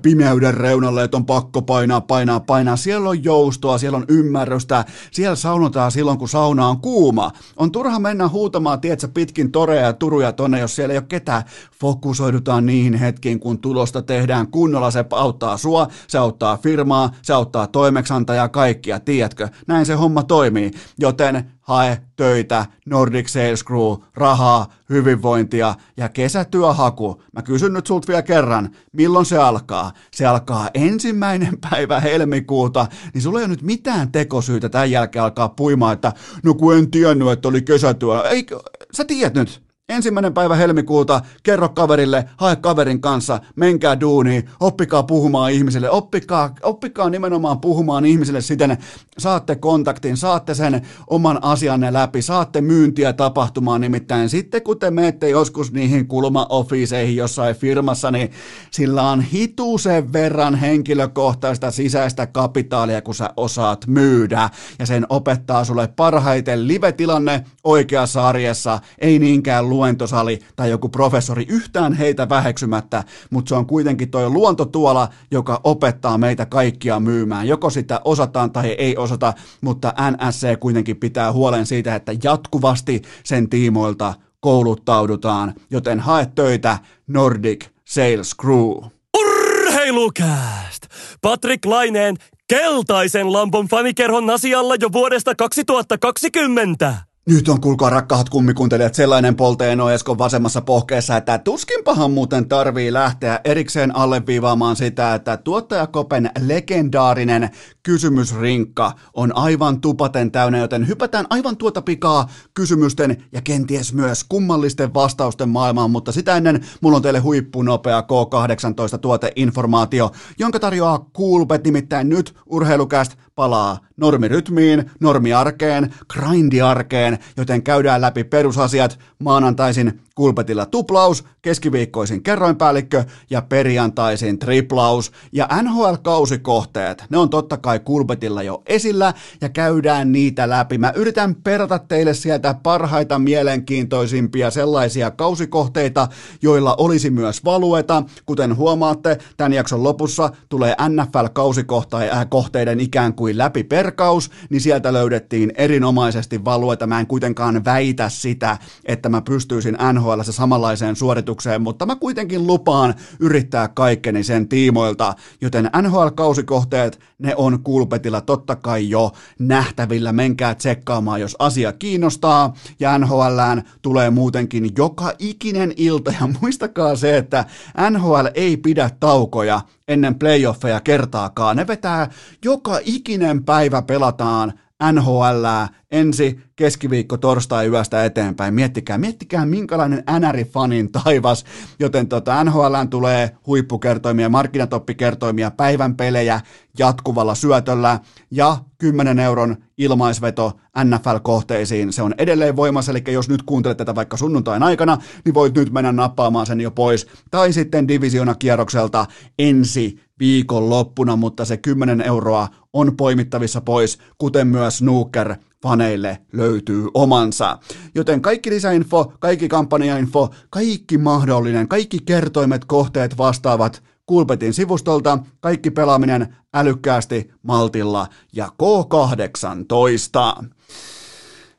pimeyden reunalle, että on pakko painaa, painaa, painaa. Siellä on joustoa, siellä on ymmärrystä, siellä saunotaan silloin, kun sauna on kuuma. On turha mennä huutamaan, tietsä, pitkin toreja ja turuja tonne, jos siellä ei ole ketään. Fokusoidutaan niihin hetkiin, kun tulosta tehdään kunnolla. Se auttaa sua, se auttaa firmaa, se auttaa toimeksantajaa, kaikkia, tiedätkö? Näin se homma toimii. Joten hae töitä, Nordic Sales Crew, rahaa, hyvinvointia ja kesätyöhaku. Mä kysyn nyt sulta vielä kerran, milloin se alkaa? Se alkaa ensimmäinen [laughs] päivä helmikuuta, niin sulla ei ole nyt mitään tekosyytä tämän jälkeen alkaa puimaan, että no kun en tiennyt, että oli kesätyö. Ei, sä tiedät nyt, Ensimmäinen päivä helmikuuta, kerro kaverille, hae kaverin kanssa, menkää duuniin, oppikaa puhumaan ihmisille, oppikaa, oppikaa nimenomaan puhumaan ihmisille siten, saatte kontaktin, saatte sen oman asianne läpi, saatte myyntiä tapahtumaan, nimittäin. Sitten kun te menette joskus niihin kulmaofiseihin jossain firmassa, niin sillä on hitusen verran henkilökohtaista sisäistä kapitaalia, kun sä osaat myydä, ja sen opettaa sulle parhaiten live-tilanne oikeassa arjessa, ei niinkään luentosali tai joku professori yhtään heitä väheksymättä, mutta se on kuitenkin toi luontotuola, joka opettaa meitä kaikkia myymään. Joko sitä osataan tai ei osata, mutta NSC kuitenkin pitää huolen siitä, että jatkuvasti sen tiimoilta kouluttaudutaan, joten hae töitä Nordic Sales Crew. Urheilukääst! Patrick Laineen keltaisen lampon fanikerhon asialla jo vuodesta 2020. Nyt on kuulkaa rakkaat kummikuuntelijat sellainen polteeno Eskon vasemmassa pohkeessa, että tuskinpahan muuten tarvii lähteä erikseen alleviivaamaan sitä, että tuottajakopen legendaarinen kysymysrinkka on aivan tupaten täynnä, joten hypätään aivan tuota pikaa kysymysten ja kenties myös kummallisten vastausten maailmaan, mutta sitä ennen mulla on teille huippunopea K18 tuoteinformaatio, jonka tarjoaa Coolbet, nimittäin nyt urheilukäst palaa normirytmiin, normiarkeen, grindiarkeen, joten käydään läpi perusasiat maanantaisin Kulpetilla tuplaus, keskiviikkoisin kerroinpäällikkö ja perjantaisin triplaus. Ja NHL-kausikohteet, ne on totta kai Kulpetilla jo esillä ja käydään niitä läpi. Mä yritän perata teille sieltä parhaita mielenkiintoisimpia sellaisia kausikohteita, joilla olisi myös valueta. Kuten huomaatte, tämän jakson lopussa tulee NFL-kausikohteiden ikään kuin läpi perkaus, niin sieltä löydettiin erinomaisesti valueta. Mä en kuitenkaan väitä sitä, että mä pystyisin NHL NHL samanlaiseen suoritukseen, mutta mä kuitenkin lupaan yrittää kaikkeni sen tiimoilta, joten NHL-kausikohteet, ne on Kulpetilla totta kai jo nähtävillä, menkää tsekkaamaan, jos asia kiinnostaa, ja NHLään tulee muutenkin joka ikinen ilta, ja muistakaa se, että NHL ei pidä taukoja ennen playoffeja kertaakaan, ne vetää joka ikinen päivä pelataan NHL ensi keskiviikko torstai yöstä eteenpäin. Miettikää, miettikää minkälainen NR-fanin taivas, joten tota NHL tulee huippukertoimia, markkinatoppikertoimia, päivän pelejä jatkuvalla syötöllä ja 10 euron ilmaisveto NFL-kohteisiin. Se on edelleen voimassa, eli jos nyt kuuntelet tätä vaikka sunnuntain aikana, niin voit nyt mennä nappaamaan sen jo pois. Tai sitten divisiona kierrokselta ensi viikon loppuna, mutta se 10 euroa on poimittavissa pois, kuten myös snooker faneille löytyy omansa. Joten kaikki lisäinfo, kaikki kampanjainfo, kaikki mahdollinen, kaikki kertoimet, kohteet vastaavat Kulpetin sivustolta, kaikki pelaaminen älykkäästi, maltilla ja K18.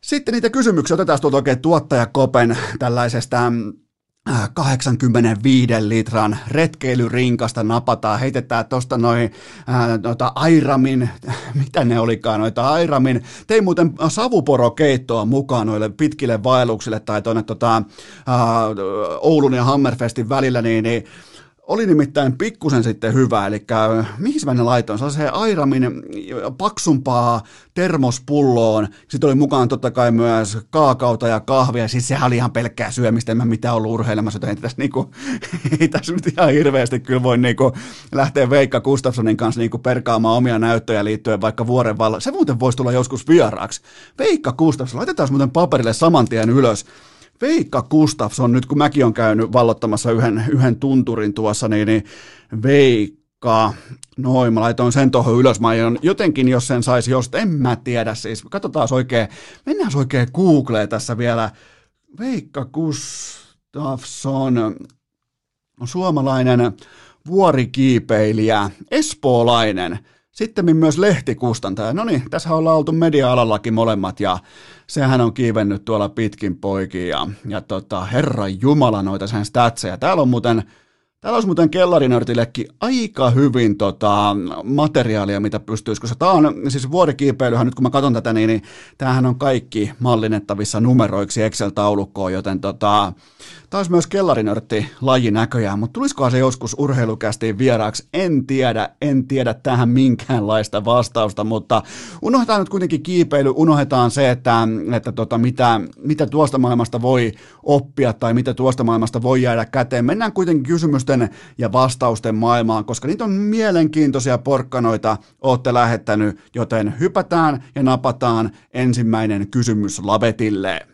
Sitten niitä kysymyksiä otetaan tuolta oikein tuottajakopen tällaisesta 85 äh, litran retkeilyrrinkasta napataan, heitetään tuosta noin noita Airamin, [laughs] mitä ne olikaan, noita Airamin, tein muuten savuporokeittoa mukaan noille pitkille vaelluksille tai tuonne tota, Oulun ja Hammerfestin välillä, niin, niin oli nimittäin pikkusen sitten hyvä, eli mihin mä ne laitoin? Sellaiseen Airamin paksumpaa termospulloon. Sitten oli mukaan totta kai myös kaakauta ja kahvia. Siis sehän oli ihan pelkkää syömistä, en mä mitään ollut urheilemassa, joten ei tässä, niinku, [laughs] ei tässä nyt ihan hirveästi kyllä voi niinku lähteä Veikka Gustafssonin kanssa niinku perkaamaan omia näyttöjä liittyen vaikka vuoren valla. Se muuten voisi tulla joskus vieraaksi. Veikka Gustafsson, laitetaan muuten paperille saman tien ylös. Veikka Gustafsson, nyt kun mäkin on käynyt vallottamassa yhden, yhden tunturin tuossa, niin, niin Veikka, noin, mä laitoin sen tuohon ylös, mä aion jotenkin, jos sen saisi, jos en mä tiedä, siis. Katsotaan oikein, mennään oikein Googleen tässä vielä, Veikka Gustafsson on suomalainen vuorikiipeilijä, espoolainen, sitten myös lehtikustantaja. No niin, tässä ollaan oltu media-alallakin molemmat ja sehän on kiivennyt tuolla pitkin poikin ja, ja tota, herra jumala noita sen statseja. Täällä on muuten Täällä olisi muuten kellarinörtillekin aika hyvin tota, materiaalia, mitä pystyisi, koska tämä on, siis vuorikiipeilyhän, nyt kun mä katson tätä, niin, niin tämähän on kaikki mallinnettavissa numeroiksi Excel-taulukkoon, joten tota, Olisi myös kellarinörtti laji näköjään, mutta tulisikohan se joskus urheilukästiin vieraaksi? En tiedä, en tiedä tähän minkäänlaista vastausta, mutta unohdetaan nyt kuitenkin kiipeily, unohdetaan se, että, että tota, mitä, mitä tuosta maailmasta voi oppia tai mitä tuosta maailmasta voi jäädä käteen. Mennään kuitenkin kysymysten ja vastausten maailmaan, koska niitä on mielenkiintoisia porkkanoita, olette lähettänyt, joten hypätään ja napataan ensimmäinen kysymys lavetille.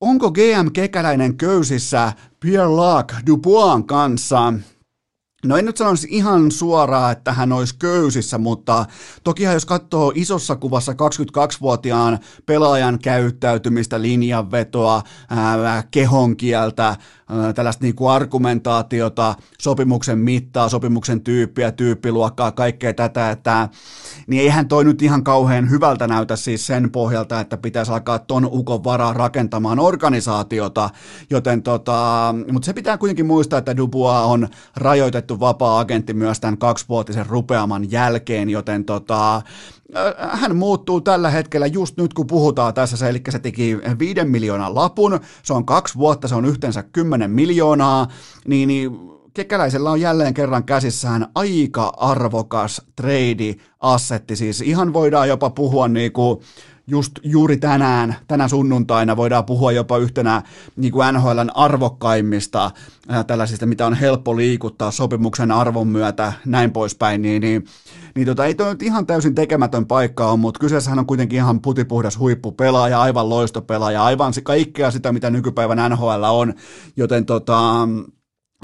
Onko GM Kekäläinen köysissä Pierre Lac Dubois kanssa? No en nyt sanoisi ihan suoraan, että hän olisi köysissä, mutta tokihan jos katsoo isossa kuvassa 22-vuotiaan pelaajan käyttäytymistä, linjanvetoa, ää, kehonkieltä, tällaista niin kuin argumentaatiota, sopimuksen mittaa, sopimuksen tyyppiä, tyyppiluokkaa, kaikkea tätä, että niin eihän toi nyt ihan kauhean hyvältä näytä siis sen pohjalta, että pitäisi alkaa ton ukon varaa rakentamaan organisaatiota, joten tota, mutta se pitää kuitenkin muistaa, että Dubois on rajoitettu vapaa-agentti myös tämän kaksivuotisen rupeaman jälkeen, joten tota, hän muuttuu tällä hetkellä just nyt, kun puhutaan tässä, eli se teki viiden miljoonan lapun, se on kaksi vuotta, se on yhteensä kymmenen miljoonaa, niin, niin Kekäläisellä on jälleen kerran käsissään aika arvokas trade-assetti, siis ihan voidaan jopa puhua niin kuin just juuri tänään, tänä sunnuntaina voidaan puhua jopa yhtenä niin kuin NHLn arvokkaimmista ää, tällaisista, mitä on helppo liikuttaa sopimuksen arvon myötä, näin poispäin, niin, niin, niin tota, ei toi nyt ihan täysin tekemätön paikka on, mutta kyseessähän on kuitenkin ihan putipuhdas huippupelaaja, aivan loistopelaaja, aivan kaikkea sitä, mitä nykypäivän NHL on, joten tota,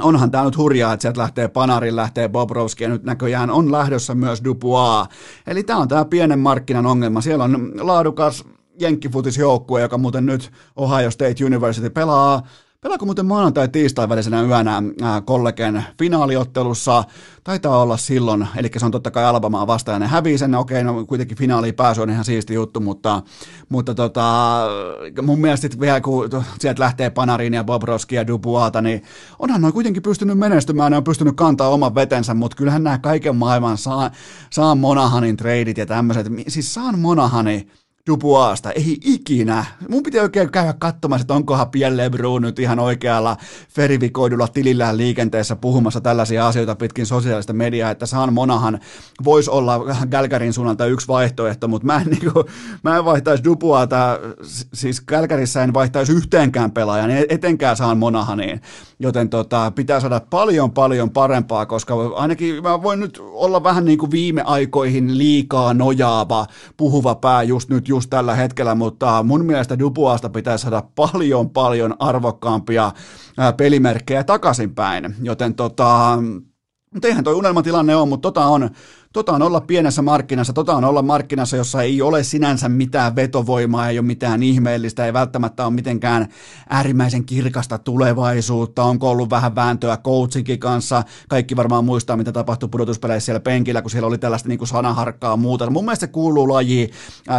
onhan tämä nyt hurjaa, että sieltä lähtee Panarin, lähtee Bobrovski ja nyt näköjään on lähdössä myös Dubois. Eli tämä on tämä pienen markkinan ongelma. Siellä on laadukas jenkkifutisjoukkue, joka muuten nyt Ohio State University pelaa Pelaako muuten maanantai tiistai välisenä yönä kollegen finaaliottelussa? Taitaa olla silloin, eli se on totta kai Albamaa vastaan, ja ne hävii sen, okei, no kuitenkin finaaliin pääsy on ihan siisti juttu, mutta, mutta tota, mun mielestä vielä kun sieltä lähtee Panarin ja Bobrovski ja Dubuata, niin onhan noin kuitenkin pystynyt menestymään, ne on pystynyt kantaa oman vetensä, mutta kyllähän nämä kaiken maailman saa, saa Monahanin treidit ja tämmöiset, siis saan Monahani, Dubuasta, ei ikinä. Mun piti oikein käydä katsomaan, että onkohan Pierre Lebrun nyt ihan oikealla verifikoidulla tilillään liikenteessä puhumassa tällaisia asioita pitkin sosiaalista mediaa, että Saan Monahan voisi olla Gälkärin suunnalta yksi vaihtoehto, mutta mä en, niin kuin, mä en vaihtaisi Dubuata, siis Gälkärissä en vaihtaisi yhteenkään pelaajan, etenkään Saan Monahaniin, joten tota, pitää saada paljon paljon parempaa, koska ainakin mä voin nyt olla vähän niin kuin viime aikoihin liikaa nojaava, puhuva pää just nyt just tällä hetkellä, mutta mun mielestä Dubuasta pitäisi saada paljon paljon arvokkaampia pelimerkkejä takaisinpäin, joten tota, mutta eihän toi unelmatilanne ole, mutta tota on Tota on olla pienessä markkinassa, tota on olla markkinassa, jossa ei ole sinänsä mitään vetovoimaa, ei ole mitään ihmeellistä, ei välttämättä ole mitenkään äärimmäisen kirkasta tulevaisuutta, onko ollut vähän vääntöä coachinkin kanssa, kaikki varmaan muistaa, mitä tapahtui pudotuspeleissä siellä penkillä, kun siellä oli tällaista niin kuin sanaharkkaa muuta. Mun mielestä se kuuluu lajiin,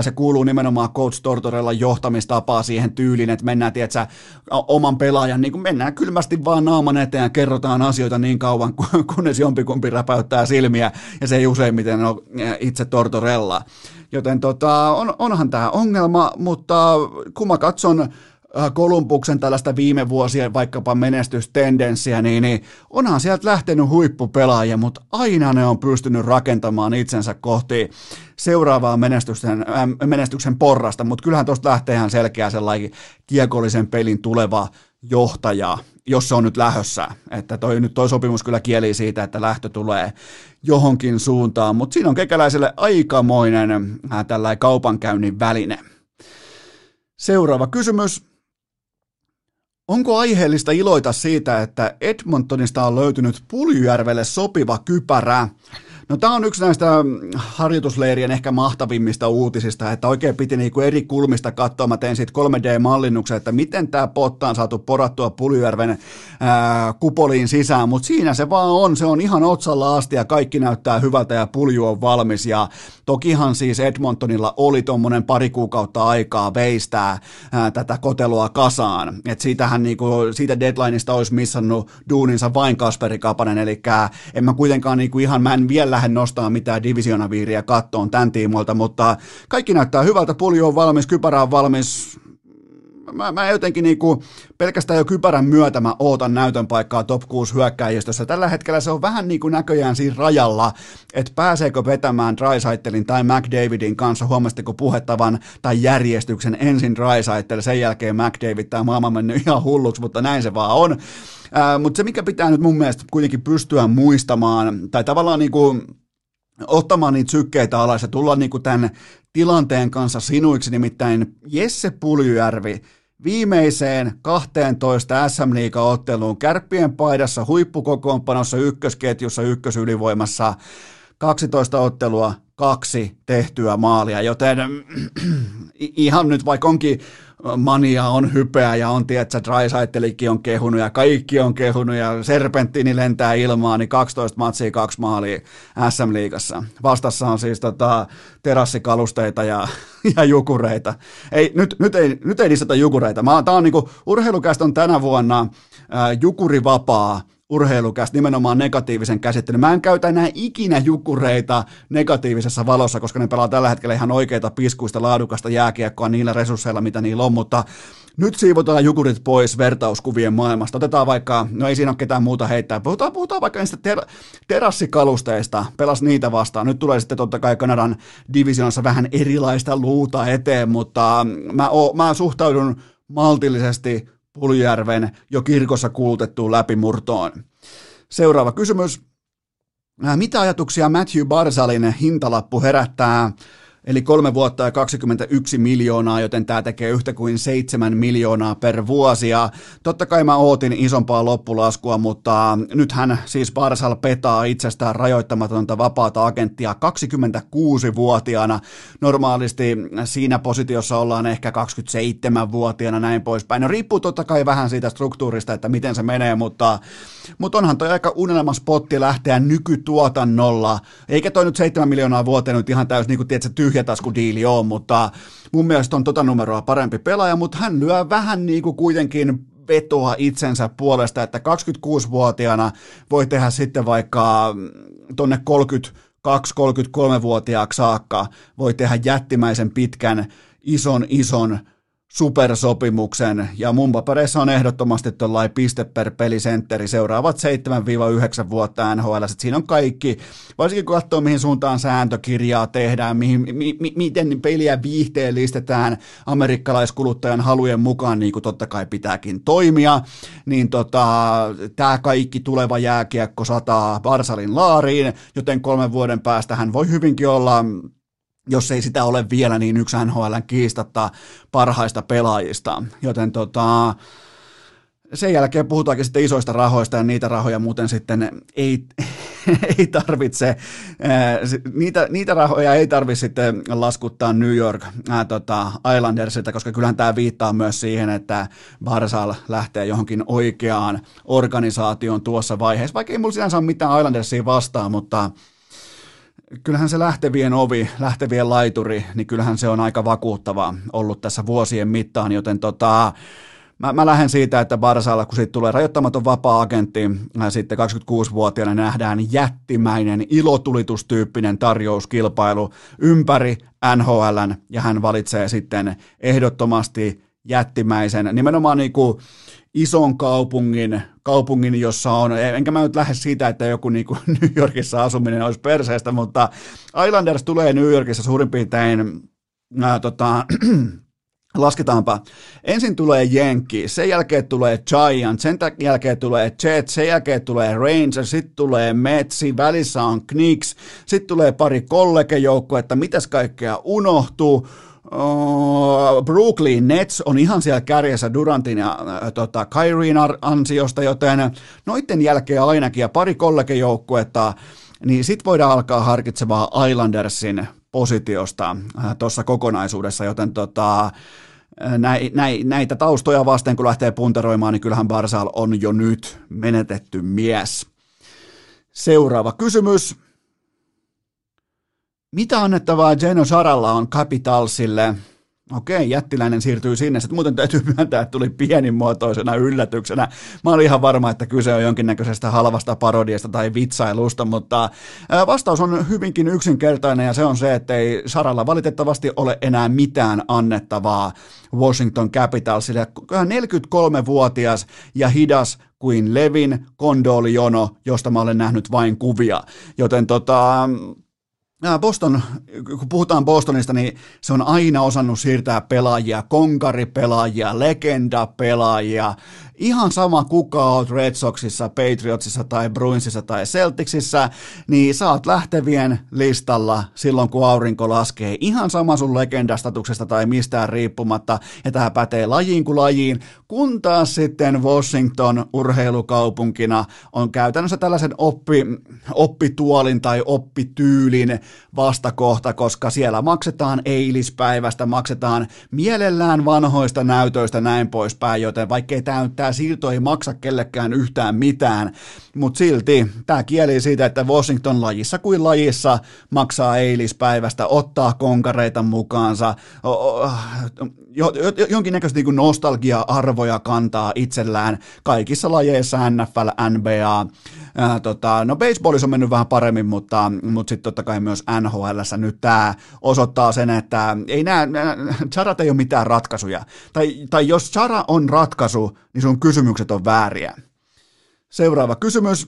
se kuuluu nimenomaan coach Tortorella johtamistapaa siihen tyyliin, että mennään, tiedätkö, oman pelaajan, niin kuin mennään kylmästi vaan naaman eteen ja kerrotaan asioita niin kauan, kunnes jompikumpi räpäyttää silmiä, ja se ei usein useimmiten on itse Tortorella. Joten tota, on, onhan tämä ongelma, mutta kun mä katson Kolumbuksen tällaista viime vuosien vaikkapa menestystendenssiä, niin, niin onhan sieltä lähtenyt huippupelaajia, mutta aina ne on pystynyt rakentamaan itsensä kohti seuraavaa menestyksen, äh, menestyksen porrasta, mutta kyllähän tuosta lähtee ihan selkeä sellainen kiekollisen pelin tuleva johtaja, jos se on nyt lähössä. Että toi, nyt toi sopimus kyllä kieli siitä, että lähtö tulee johonkin suuntaan, mutta siinä on kekäläiselle aikamoinen äh, tällainen kaupankäynnin väline. Seuraava kysymys. Onko aiheellista iloita siitä, että Edmontonista on löytynyt Puljujärvelle sopiva kypärä? No tämä on yksi näistä harjoitusleirien ehkä mahtavimmista uutisista, että oikein piti niinku eri kulmista katsoa. Mä tein siitä 3D-mallinnuksen, että miten tämä potta on saatu porattua Puljujärven ää, kupoliin sisään, mutta siinä se vaan on. Se on ihan otsalla asti ja kaikki näyttää hyvältä ja pulju on valmis. Ja tokihan siis Edmontonilla oli tuommoinen pari kuukautta aikaa veistää ää, tätä kotelua kasaan. Et siitähän niinku, siitä deadlineista olisi missannut duuninsa vain Kasperi Kapanen, eli en mä kuitenkaan niinku ihan, mä en vielä lähde nostaa mitään divisionaviiriä kattoon tämän tiimoilta, mutta kaikki näyttää hyvältä, pulju on valmis, kypärä on valmis, mä, mä jotenkin niinku, pelkästään jo kypärän myötä mä ootan näytön paikkaa top 6 hyökkäjistössä. Tällä hetkellä se on vähän niin kuin näköjään siinä rajalla, että pääseekö vetämään Drysaitelin tai McDavidin kanssa, huomasitteko puhettavan tai järjestyksen ensin Drysaitel, sen jälkeen McDavid, tämä maailma mennyt ihan hulluksi, mutta näin se vaan on. Äh, mutta se, mikä pitää nyt mun mielestä kuitenkin pystyä muistamaan, tai tavallaan niin kuin ottamaan niitä sykkeitä alas ja tulla niin kuin tämän tilanteen kanssa sinuiksi, nimittäin Jesse Puljujärvi viimeiseen 12 SM otteluun kärppien paidassa huippukokoonpanossa ykkösketjussa ykkösylivoimassa 12 ottelua, kaksi tehtyä maalia, joten [clears throat] ihan nyt vaikka onkin mania on hypeä ja on, tiedätkö, Drysaittelikin on kehunut ja kaikki on kehunut ja Serpentini lentää ilmaan, niin 12 matsia, kaksi maalia SM-liigassa. Vastassa on siis tota, terassikalusteita ja, [laughs] ja jukureita. Ei, nyt, nyt, ei, nyt ei lisätä jukureita. Mä, tää on niinku, urheilukästä on tänä vuonna ää, jukurivapaa urheilukästä nimenomaan negatiivisen käsittelyn. Mä en käytä enää ikinä jukureita negatiivisessa valossa, koska ne pelaa tällä hetkellä ihan oikeita piskuista laadukasta jääkiekkoa niillä resursseilla, mitä niillä on, mutta nyt siivotaan jukurit pois vertauskuvien maailmasta. Otetaan vaikka, no ei siinä ole ketään muuta heittää, puhutaan, puhutaan vaikka niistä ter- terassikalusteista, pelas niitä vastaan. Nyt tulee sitten totta kai Kanadan divisionassa vähän erilaista luuta eteen, mutta mä, o, mä suhtaudun maltillisesti Puljärven jo kirkossa kuultettuun läpimurtoon. Seuraava kysymys. Mitä ajatuksia Matthew Barzalin hintalappu herättää Eli kolme vuotta ja 21 miljoonaa, joten tämä tekee yhtä kuin seitsemän miljoonaa per vuosi. Ja totta kai mä ootin isompaa loppulaskua, mutta nyt hän siis Barsal petaa itsestään rajoittamatonta vapaata agenttia 26-vuotiaana. Normaalisti siinä positiossa ollaan ehkä 27-vuotiaana näin poispäin. No riippuu totta kai vähän siitä struktuurista, että miten se menee, mutta, mutta onhan toi aika unelma spotti lähteä nykytuotannolla. Eikä toi nyt 7 miljoonaa vuoteen nyt ihan täysin niin kuin tiedätkö, tyhjätaskudiili on, mutta mun mielestä on tota numeroa parempi pelaaja, mutta hän lyö vähän niin kuin kuitenkin vetoa itsensä puolesta, että 26-vuotiaana voi tehdä sitten vaikka tonne 32-33-vuotiaaksi saakka, voi tehdä jättimäisen pitkän, ison, ison supersopimuksen, ja mun papereissa on ehdottomasti tuollainen piste per pelisentteri seuraavat 7-9 vuotta NHL. Siinä on kaikki, varsinkin kun katsoo mihin suuntaan sääntökirjaa tehdään, mihin, mi, mi, miten peliä viihteellistetään amerikkalaiskuluttajan halujen mukaan, niin kuin totta kai pitääkin toimia, niin tota, tämä kaikki tuleva jääkiekko sataa Barsalin laariin, joten kolmen vuoden päästä hän voi hyvinkin olla jos ei sitä ole vielä, niin yksi NHL kiistatta parhaista pelaajista. Joten tota, sen jälkeen puhutaankin sitten isoista rahoista ja niitä rahoja muuten sitten ei, [laughs] ei tarvitse, niitä, niitä rahoja ei tarvitse sitten laskuttaa New York ää, tota, Islandersilta, koska kyllähän tämä viittaa myös siihen, että Barsal lähtee johonkin oikeaan organisaation tuossa vaiheessa, vaikka ei mulla sinänsä ole mitään Islandersia vastaan, mutta kyllähän se lähtevien ovi, lähtevien laituri, niin kyllähän se on aika vakuuttava ollut tässä vuosien mittaan, joten tota, mä, mä lähden siitä, että Barsalla, kun siitä tulee rajoittamaton vapaa-agentti, sitten 26-vuotiaana nähdään jättimäinen ilotulitustyyppinen tarjouskilpailu ympäri NHLn, ja hän valitsee sitten ehdottomasti jättimäisen, nimenomaan niin kuin ison kaupungin, kaupungin, jossa on, enkä mä nyt lähde siitä, että joku niin kuin [laughs] New Yorkissa asuminen olisi perseestä, mutta Islanders tulee New Yorkissa suurin piirtein, ää, tota, [clears throat] lasketaanpa, ensin tulee Jenkki, sen jälkeen tulee Giants, sen jälkeen tulee Jets, sen jälkeen tulee Rangers, sitten tulee Metsi, välissä on Knicks, sitten tulee pari kollegejoukkoa, mitäs kaikkea unohtuu, Brooklyn Nets on ihan siellä kärjessä Durantin ja äh, tota, Kyrien ansiosta, joten noiden jälkeen ainakin ja pari kollegejoukkuetta, niin sitten voidaan alkaa harkitsemaan Islandersin positiosta äh, tuossa kokonaisuudessa, joten tota, näi, näi, näitä taustoja vasten, kun lähtee punteroimaan, niin kyllähän Barsal on jo nyt menetetty mies. Seuraava kysymys. Mitä annettavaa Geno Saralla on Capitalsille? Okei, jättiläinen siirtyy sinne. Sitten muuten täytyy myöntää, että tuli pienimuotoisena yllätyksenä. Mä olin ihan varma, että kyse on jonkinnäköisestä halvasta parodiasta tai vitsailusta, mutta vastaus on hyvinkin yksinkertainen ja se on se, että ei Saralla valitettavasti ole enää mitään annettavaa Washington Capitalsille. 43-vuotias ja hidas kuin Levin Kondolijono, josta mä olen nähnyt vain kuvia. Joten tota, Boston, kun puhutaan Bostonista, niin se on aina osannut siirtää pelaajia, konkaripelaajia, legendapelaajia, ihan sama kuka oot Red Soxissa, Patriotsissa tai Bruinsissa tai Celticsissa, niin saat lähtevien listalla silloin kun aurinko laskee. Ihan sama sun legendastatuksesta tai mistään riippumatta, ja tämä pätee lajiin kuin lajiin, kun taas sitten Washington urheilukaupunkina on käytännössä tällaisen oppi, oppituolin tai oppityylin vastakohta, koska siellä maksetaan eilispäivästä, maksetaan mielellään vanhoista näytöistä näin poispäin, joten vaikkei tämä tämä siirto ei maksa kellekään yhtään mitään, mutta silti tämä kieli siitä, että Washington lajissa kuin lajissa maksaa eilispäivästä, ottaa konkareita mukaansa, jo, jo, jonkinnäköistä niin nostalgia-arvoja kantaa itsellään kaikissa lajeissa, NFL, NBA, Ää, tota, no baseballissa on mennyt vähän paremmin, mutta, mutta sitten totta kai myös NHL nyt tämä osoittaa sen, että ei nää, Charat ei ole mitään ratkaisuja. Tai, tai jos Chara on ratkaisu, niin sun kysymykset on vääriä. Seuraava kysymys.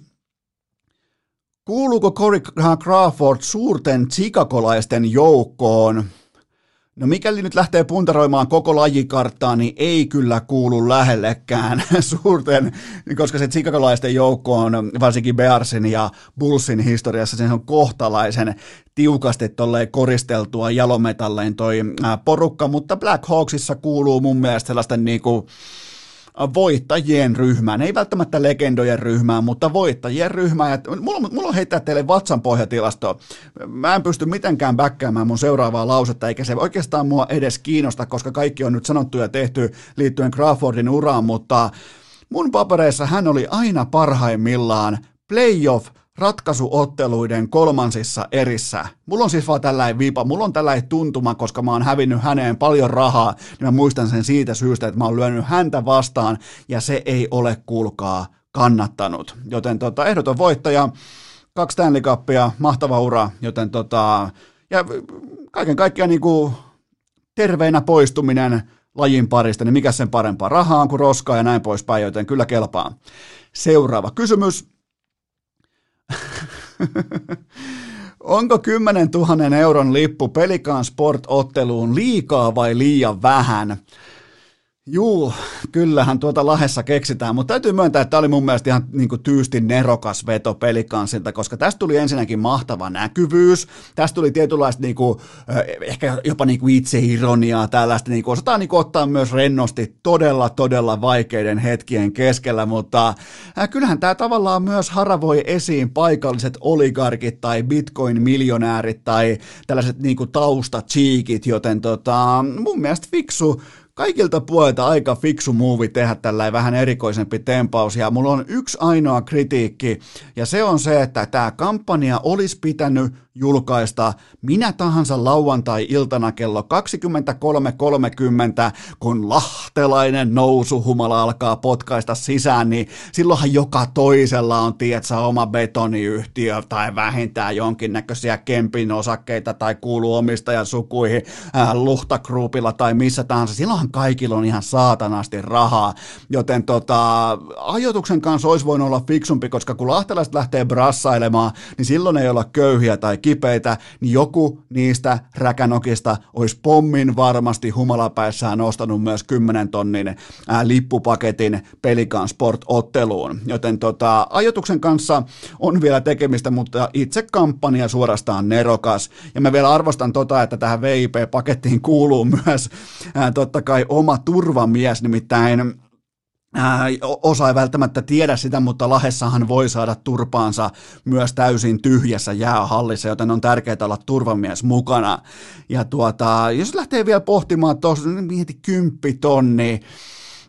Kuuluuko Corey Crawford suurten chicagolaisten joukkoon? No mikäli nyt lähtee puntaroimaan koko lajikarttaa, niin ei kyllä kuulu lähellekään [laughs] suurten, koska se tsikakolaisten joukko on varsinkin Bearsin ja Bullsin historiassa, se on kohtalaisen tiukasti tolleen koristeltua jalometallein toi porukka, mutta Black Hawksissa kuuluu mun mielestä sellaista niinku, voittajien ryhmään, ei välttämättä legendojen ryhmään, mutta voittajien ryhmään. Ja mulla, mulla on heittää teille vatsan pohjatilasto. Mä en pysty mitenkään backkäämään mun seuraavaa lausetta, eikä se oikeastaan mua edes kiinnosta, koska kaikki on nyt sanottu ja tehty liittyen Crawfordin uraan, mutta mun papereissa hän oli aina parhaimmillaan playoff ratkaisuotteluiden kolmansissa erissä. Mulla on siis vaan tällainen vipa, mulla on tällainen tuntuma, koska mä oon hävinnyt häneen paljon rahaa, niin mä muistan sen siitä syystä, että mä oon lyönyt häntä vastaan, ja se ei ole, kuulkaa, kannattanut. Joten tota, ehdoton voittaja, kaksi Stanley Cupia, mahtava ura, joten tota, ja kaiken kaikkiaan niin kuin terveenä poistuminen lajin parista, niin mikä sen parempaa rahaa kuin roskaa ja näin poispäin, joten kyllä kelpaa. Seuraava kysymys. [laughs] Onko 10 000 euron lippu Pelikaan Sport-otteluun liikaa vai liian vähän? Juu, kyllähän tuota lahessa keksitään, mutta täytyy myöntää, että tämä oli mun mielestä ihan niin kuin tyysti nerokas veto pelikansilta, koska tästä tuli ensinnäkin mahtava näkyvyys, tästä tuli tietynlaista niin kuin, ehkä jopa niin kuin itseironiaa, tällaista niin kuin, osataan niin kuin ottaa myös rennosti todella, todella vaikeiden hetkien keskellä, mutta kyllähän tämä tavallaan myös haravoi esiin paikalliset oligarkit tai bitcoin-miljonäärit tai tällaiset niin kuin taustachiikit, joten tota, mun mielestä fiksu kaikilta puolilta aika fiksu muuvi tehdä tällä vähän erikoisempi tempaus, ja mulla on yksi ainoa kritiikki, ja se on se, että tämä kampanja olisi pitänyt julkaista minä tahansa lauantai-iltana kello 23.30, kun lahtelainen nousuhumala alkaa potkaista sisään, niin silloinhan joka toisella on, tietsä, oma betoniyhtiö tai vähintään jonkinnäköisiä kempin osakkeita tai kuuluu omistajan sukuihin äh, Luhtakruupilla tai missä tahansa. Silloinhan kaikilla on ihan saatanasti rahaa, joten tota, ajoituksen kanssa olisi voinut olla fiksumpi, koska kun lahtelaiset lähtee brassailemaan, niin silloin ei olla köyhiä tai kipeitä, niin joku niistä räkänokista olisi pommin varmasti humalapäissään ostanut myös 10 tonnin ää, lippupaketin Pelikan Sport-otteluun. Joten tota, ajoituksen kanssa on vielä tekemistä, mutta itse kampanja suorastaan nerokas. Ja mä vielä arvostan tota, että tähän VIP-pakettiin kuuluu myös ää, totta kai oma turvamies, nimittäin osa ei välttämättä tiedä sitä, mutta Lahessahan voi saada turpaansa myös täysin tyhjässä jäähallissa, joten on tärkeää olla turvamies mukana. Ja tuota, jos lähtee vielä pohtimaan tuossa, niin mieti kymppitonni,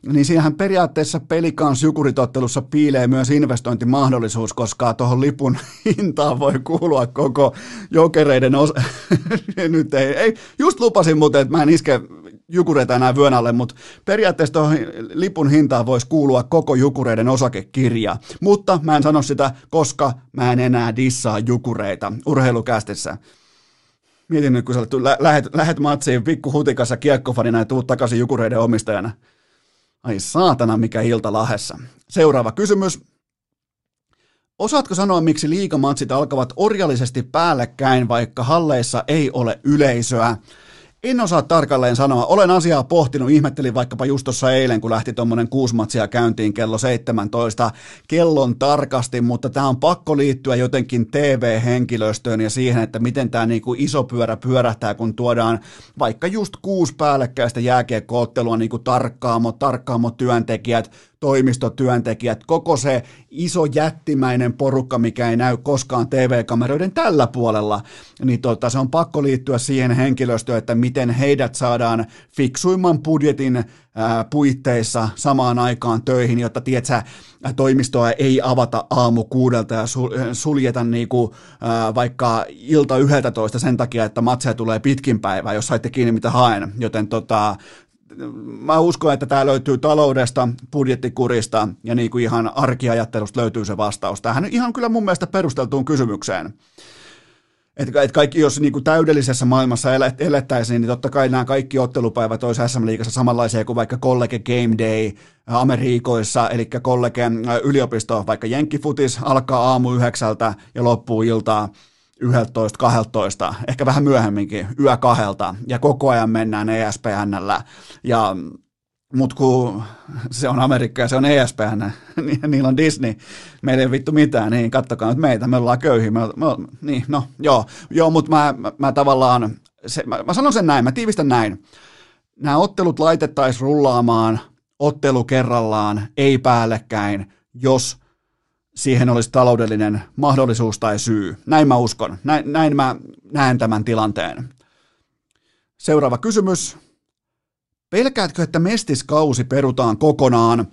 niin siinähän periaatteessa pelikans jukuritottelussa piilee myös investointimahdollisuus, koska tuohon lipun [laughs] hintaan voi kuulua koko jokereiden osa. [laughs] Nyt ei, ei, just lupasin muuten, että mä en iske jukureita enää vyön alle, mutta periaatteessa tuohon lipun hintaan voisi kuulua koko jukureiden osakekirja. Mutta mä en sano sitä, koska mä en enää dissaa jukureita urheilukästissä. Mietin nyt, kun sä lähet, lähet matsiin pikkuhutikassa kiekkofanina ja tuut takaisin jukureiden omistajana. Ai saatana, mikä ilta lahessa. Seuraava kysymys. Osaatko sanoa, miksi liikamatsit alkavat orjallisesti päällekkäin, vaikka halleissa ei ole yleisöä? En osaa tarkalleen sanoa. Olen asiaa pohtinut, ihmettelin vaikkapa just tuossa eilen, kun lähti tuommoinen kuusi matsia käyntiin kello 17 kellon tarkasti, mutta tämä on pakko liittyä jotenkin TV-henkilöstöön ja siihen, että miten tämä niinku iso pyörä pyörähtää, kun tuodaan vaikka just kuusi päällekkäistä jääkiekkoottelua niin kuin tarkkaamot työntekijät, toimistotyöntekijät, koko se iso jättimäinen porukka, mikä ei näy koskaan TV-kameroiden tällä puolella, niin tota, se on pakko liittyä siihen henkilöstöön, että miten heidät saadaan fiksuimman budjetin ää, puitteissa samaan aikaan töihin, jotta tiedätkö, toimistoa ei avata aamu kuudelta ja suljeta niinku, ää, vaikka ilta yhdeltä sen takia, että matseja tulee pitkin päivää, jos saitte kiinni mitä haen. Joten tota, mä uskon, että tämä löytyy taloudesta, budjettikurista ja niin kuin ihan arkiajattelusta löytyy se vastaus. Tähän ihan kyllä mun mielestä perusteltuun kysymykseen. Että et kaikki, jos niin kuin täydellisessä maailmassa elettäisiin, niin totta kai nämä kaikki ottelupäivät olisi SM-liigassa samanlaisia kuin vaikka College Game Day Amerikoissa, eli College yliopisto, vaikka Jenkkifutis alkaa aamu yhdeksältä ja loppuu iltaa 11, 12, ehkä vähän myöhemminkin, yö kahdelta, ja koko ajan mennään ESPNllä, ja mutta kun se on Amerikka ja se on ESPN, niin [laughs] niillä on Disney, meillä ei vittu mitään, niin kattokaa nyt meitä, me ollaan köyhiä, me, me, niin no joo, joo mutta mä, mä, mä tavallaan, se, mä, mä sanon sen näin, mä tiivistän näin, nämä ottelut laitettaisiin rullaamaan ottelu kerrallaan, ei päällekkäin, jos siihen olisi taloudellinen mahdollisuus tai syy. Näin mä uskon, näin, näin mä näen tämän tilanteen. Seuraava kysymys. Pelkäätkö, että mestiskausi perutaan kokonaan?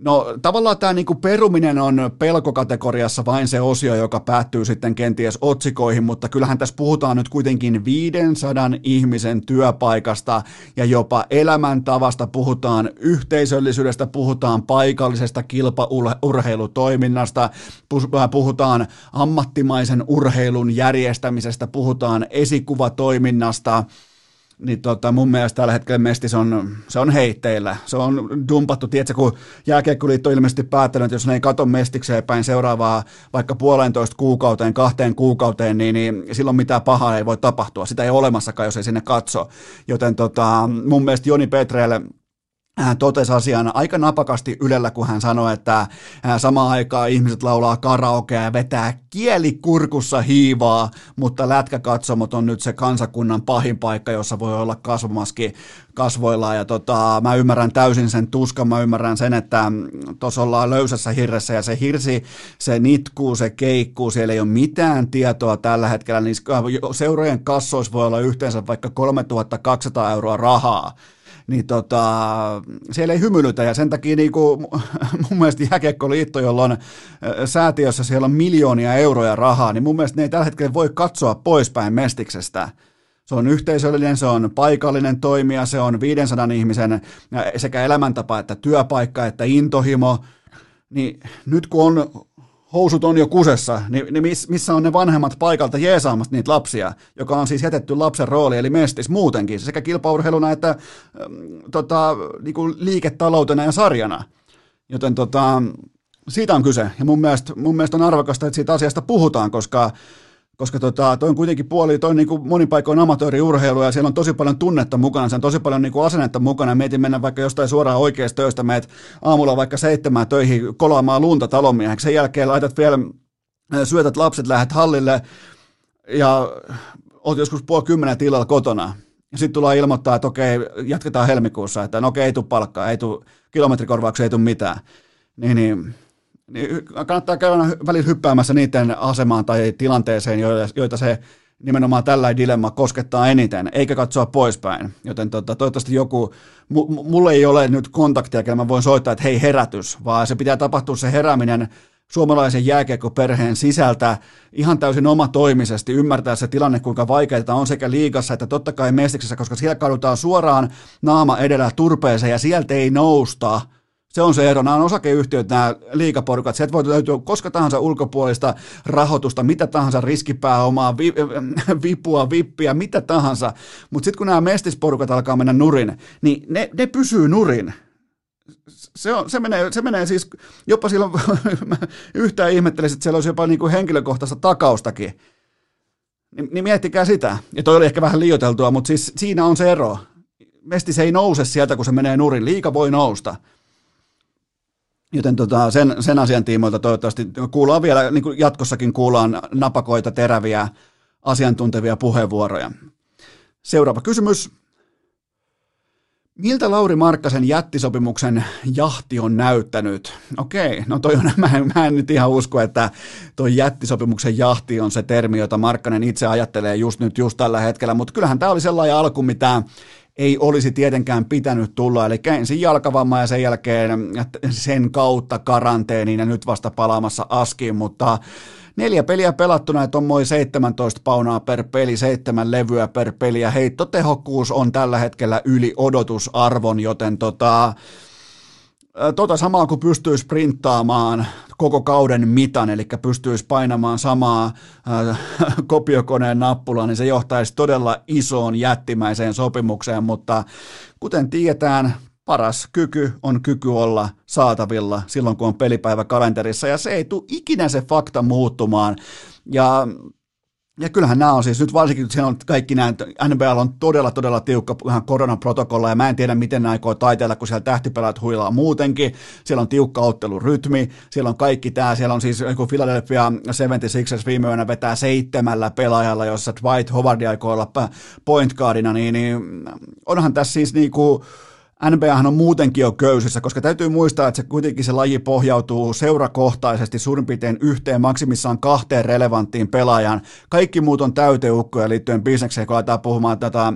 No tavallaan tämä niinku peruminen on pelkokategoriassa vain se osio, joka päättyy sitten kenties otsikoihin, mutta kyllähän tässä puhutaan nyt kuitenkin 500 ihmisen työpaikasta ja jopa elämäntavasta, puhutaan yhteisöllisyydestä, puhutaan paikallisesta kilpaurheilutoiminnasta, puhutaan ammattimaisen urheilun järjestämisestä, puhutaan esikuvatoiminnasta, niin tota, mun mielestä tällä hetkellä Mestis on, se on heitteillä. Se on dumpattu, tiedätkö, kun jääkiekkoliitto on ilmeisesti päättänyt, että jos ne ei kato Mestikseen päin seuraavaa vaikka puolentoista kuukauteen, kahteen kuukauteen, niin, niin silloin mitään pahaa ei voi tapahtua. Sitä ei ole olemassakaan, jos ei sinne katso. Joten tota, mun mielestä Joni Petrelle hän totesi asian aika napakasti Ylellä, kun hän sanoi, että samaan aikaan ihmiset laulaa karaokea ja vetää kielikurkussa hiivaa, mutta lätkäkatsomot on nyt se kansakunnan pahin paikka, jossa voi olla kasvomaski kasvoilla ja tota, mä ymmärrän täysin sen tuskan, mä ymmärrän sen, että tuossa ollaan löysässä hirressä ja se hirsi, se nitkuu, se keikkuu, siellä ei ole mitään tietoa tällä hetkellä, niin seurojen kassoissa voi olla yhteensä vaikka 3200 euroa rahaa, niin tota, siellä ei hymyilytä ja sen takia niin kuin, [laughs] mun mielestä Jääkiekkoliitto, jolla on säätiössä siellä on miljoonia euroja rahaa, niin mun mielestä ne ei tällä hetkellä voi katsoa poispäin Mestiksestä. Se on yhteisöllinen, se on paikallinen toimija, se on 500 ihmisen sekä elämäntapa että työpaikka että intohimo, niin nyt kun on housut on jo kusessa, niin, niin missä on ne vanhemmat paikalta jeesaamassa niitä lapsia, joka on siis jätetty lapsen rooli, eli mestis muutenkin, sekä kilpaurheiluna että ähm, tota, niin liiketaloutena ja sarjana. Joten tota, siitä on kyse, ja mun mielestä, mun mielestä on arvokasta, että siitä asiasta puhutaan, koska koska tota, toi on kuitenkin puoli, toi on niin kuin monin paikoin amatööriurheilu ja siellä on tosi paljon tunnetta mukana, se on tosi paljon niin kuin asennetta mukana. Mietin mennä vaikka jostain suoraan oikeasta töistä, meet aamulla vaikka seitsemään töihin kolaamaan lunta talomieheksi, sen jälkeen laitat vielä, äh, syötät lapset, lähdet hallille ja oot joskus puoli kymmenen tilalla kotona. Sitten tullaan ilmoittaa, että okei, jatketaan helmikuussa, että no okei, ei tule palkkaa, ei tule kilometrikorvauksia, ei tule mitään. Niin, niin niin kannattaa käydä välillä hyppäämässä niiden asemaan tai tilanteeseen, joita, se nimenomaan tällä dilemma koskettaa eniten, eikä katsoa poispäin. Joten tota, toivottavasti joku, mulle ei ole nyt kontaktia, kellä mä voin soittaa, että hei herätys, vaan se pitää tapahtua se herääminen suomalaisen jääkiekkoperheen sisältä ihan täysin omatoimisesti, ymmärtää se tilanne, kuinka vaikeaa on sekä liigassa että totta kai mestiksessä, koska siellä kadutaan suoraan naama edellä turpeeseen ja sieltä ei nousta – se on se ero. Nämä on osakeyhtiöt, nämä liikaporukat. Sieltä voi löytyä koska tahansa ulkopuolista rahoitusta, mitä tahansa riskipääomaa, vi, [laughs] vipua, vippiä, mitä tahansa. Mutta sitten kun nämä mestisporukat alkaa mennä nurin, niin ne, ne pysyy nurin. Se, on, se, menee, se menee siis, jopa silloin [laughs] yhtään ihmettelisin, että siellä olisi jopa niin kuin henkilökohtaista takaustakin. Niin, niin miettikää sitä. Ja toi oli ehkä vähän liioteltua, mutta siis siinä on se ero. Mestis ei nouse sieltä, kun se menee nurin. Liika voi nousta. Joten tota, sen, sen asian tiimoilta toivottavasti kuullaan vielä, niin kuin jatkossakin kuullaan napakoita, teräviä, asiantuntevia puheenvuoroja. Seuraava kysymys. Miltä Lauri Markkasen jättisopimuksen jahti on näyttänyt? Okei, no toi on, [laughs] mä, en, mä en nyt ihan usko, että toi jättisopimuksen jahti on se termi, jota Markkanen itse ajattelee just nyt, just tällä hetkellä, mutta kyllähän tämä oli sellainen alku, mitä ei olisi tietenkään pitänyt tulla, eli ensin jalkavamma ja sen jälkeen sen kautta karanteeniin ja nyt vasta palaamassa askiin, mutta neljä peliä pelattuna, on moi 17 paunaa per peli, seitsemän levyä per peli. Ja heittotehokkuus on tällä hetkellä yli odotusarvon, joten tota, tota samaa kuin pystyy sprinttaamaan koko kauden mitan, eli pystyisi painamaan samaa äh, [laughs] kopiokoneen nappulaa, niin se johtaisi todella isoon jättimäiseen sopimukseen, mutta kuten tiedetään, paras kyky on kyky olla saatavilla silloin, kun on pelipäivä kalenterissa, ja se ei tule ikinä se fakta muuttumaan. Ja Ja kyllähän nämä on siis, nyt varsinkin kun siellä on kaikki nämä, NBL on todella, todella tiukka ihan koronaprotokolla, ja mä en tiedä, miten ne aikoo taiteella, kun siellä tähtipelät huilaa muutenkin. Siellä on tiukka ottelurytmi, siellä on kaikki tämä, siellä on siis, kun Philadelphia 76ers viime yönä vetää seitsemällä pelaajalla, jossa Dwight Howard aikoo olla point guardina, niin, niin onhan tässä siis niinku, NBAhan on muutenkin jo köysissä, koska täytyy muistaa, että se kuitenkin se laji pohjautuu seurakohtaisesti suurin piirtein yhteen, maksimissaan kahteen relevanttiin pelaajan. Kaikki muut on täyteukkoja liittyen bisnekseen, kun aletaan puhumaan tätä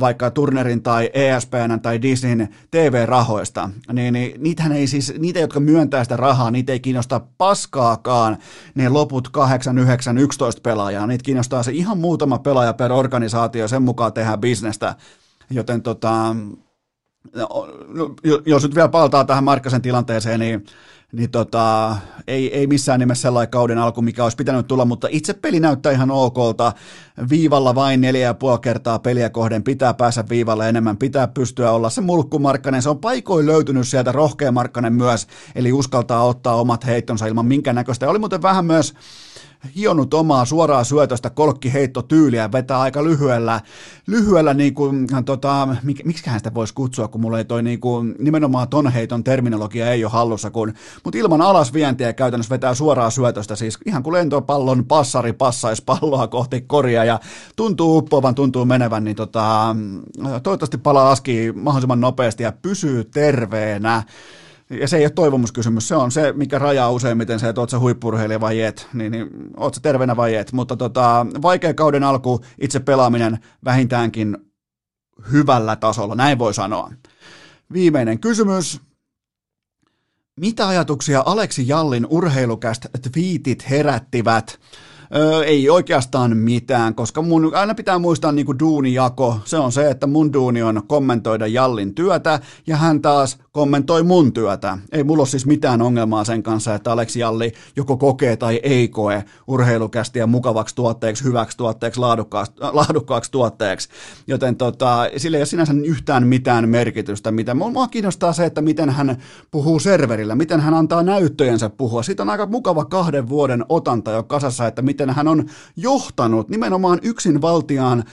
vaikka Turnerin tai ESPN tai Disneyn TV-rahoista, niin, niin niitähän ei siis, niitä, jotka myöntää sitä rahaa, niitä ei kiinnosta paskaakaan ne loput 8, 9, 11 pelaajaa. Niitä kiinnostaa se ihan muutama pelaaja per organisaatio, sen mukaan tehdään bisnestä. Joten tota, jos nyt vielä palataan tähän Markkasen tilanteeseen, niin, niin tota, ei, ei missään nimessä sellainen kauden alku, mikä olisi pitänyt tulla, mutta itse peli näyttää ihan okolta. Viivalla vain neljä ja puoli kertaa peliä kohden, pitää päästä viivalle enemmän, pitää pystyä olla se mulkku Markkanen. Se on paikoin löytynyt sieltä rohkea Markkanen myös, eli uskaltaa ottaa omat heittonsa ilman minkään näköistä. Oli muuten vähän myös hionut omaa suoraa syötöstä kolkkiheittotyyliä, vetää aika lyhyellä, lyhyellä niin kuin, tota, mik, miksiköhän sitä voisi kutsua, kun mulla ei toi niin kuin, nimenomaan ton heiton terminologia ei ole hallussa, kun, mutta ilman alasvientiä käytännössä vetää suoraa syötöstä, siis ihan kuin lentopallon passari passaisi palloa kohti koria ja tuntuu uppoavan, tuntuu menevän, niin tota, toivottavasti palaa aski mahdollisimman nopeasti ja pysyy terveenä ja se ei ole toivomuskysymys, se on se, mikä rajaa useimmiten se, että oot sä huippurheilija vai et, niin, niin oot sä terveenä vai et, mutta tota, vaikea kauden alku, itse pelaaminen vähintäänkin hyvällä tasolla, näin voi sanoa. Viimeinen kysymys. Mitä ajatuksia Aleksi Jallin urheilukästä twiitit herättivät? Öö, ei oikeastaan mitään, koska mun aina pitää muistaa niin kuin duunijako. Se on se, että mun duuni on kommentoida Jallin työtä ja hän taas kommentoi mun työtä. Ei mulla ole siis mitään ongelmaa sen kanssa, että Aleksi Jalli joko kokee tai ei koe urheilukästiä mukavaksi tuotteeksi, hyväksi tuotteeksi, laadukkaaksi, laadukkaaksi tuotteeksi. Joten tota, sillä ei ole sinänsä yhtään mitään merkitystä. Mitä. Mua kiinnostaa se, että miten hän puhuu serverillä, miten hän antaa näyttöjensä puhua. Siitä on aika mukava kahden vuoden otanta jo kasassa, että miten hän on johtanut nimenomaan yksinvaltiaan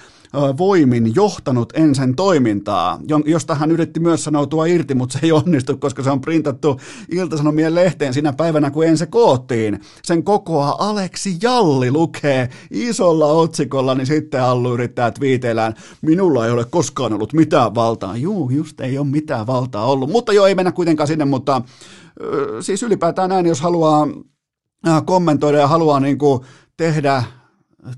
voimin johtanut ensin toimintaa, josta hän yritti myös sanoutua irti, mutta se ei onnistu, koska se on printattu Iltasanomien lehteen siinä päivänä, kun ensin koottiin. Sen kokoa Aleksi Jalli lukee isolla otsikolla, niin sitten Allu yrittää twiiteillään, minulla ei ole koskaan ollut mitään valtaa. Juu, just ei ole mitään valtaa ollut, mutta joo, ei mennä kuitenkaan sinne, mutta siis ylipäätään näin, jos haluaa kommentoida ja haluaa niin kuin tehdä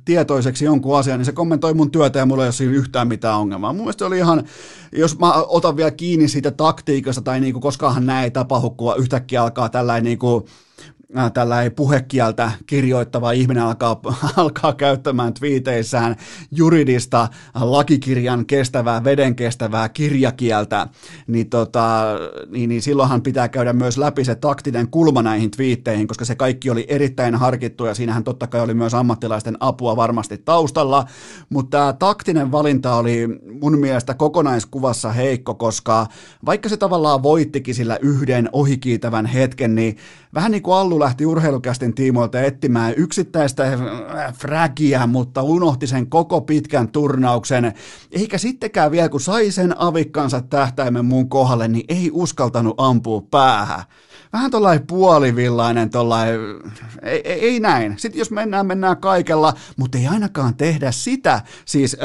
tietoiseksi jonkun asian, niin se kommentoi mun työtä ja mulla ei ole siinä yhtään mitään ongelmaa. Mun mielestä oli ihan, jos mä otan vielä kiinni siitä taktiikasta tai niinku, koskaanhan näin ei tapahdu, kun yhtäkkiä alkaa tällainen niinku, Äh, tällä puhekieltä kirjoittava ihminen alkaa, [laughs] alkaa käyttämään twiiteissään juridista lakikirjan kestävää, veden kestävää kirjakieltä, niin, tota, niin, niin silloinhan pitää käydä myös läpi se taktinen kulma näihin twiitteihin, koska se kaikki oli erittäin harkittu ja siinähän totta kai oli myös ammattilaisten apua varmasti taustalla, mutta tämä taktinen valinta oli mun mielestä kokonaiskuvassa heikko, koska vaikka se tavallaan voittikin sillä yhden ohikiitävän hetken, niin vähän niin kuin Allu lähti urheilukästin tiimoilta etsimään yksittäistä äh, frägiä, mutta unohti sen koko pitkän turnauksen. Eikä sittenkään vielä, kun sai sen avikkansa tähtäimen mun kohdalle, niin ei uskaltanut ampua päähän vähän tuollainen puolivillainen, tollainen, ei, ei, ei näin. Sitten jos mennään, mennään kaikella, mutta ei ainakaan tehdä sitä, siis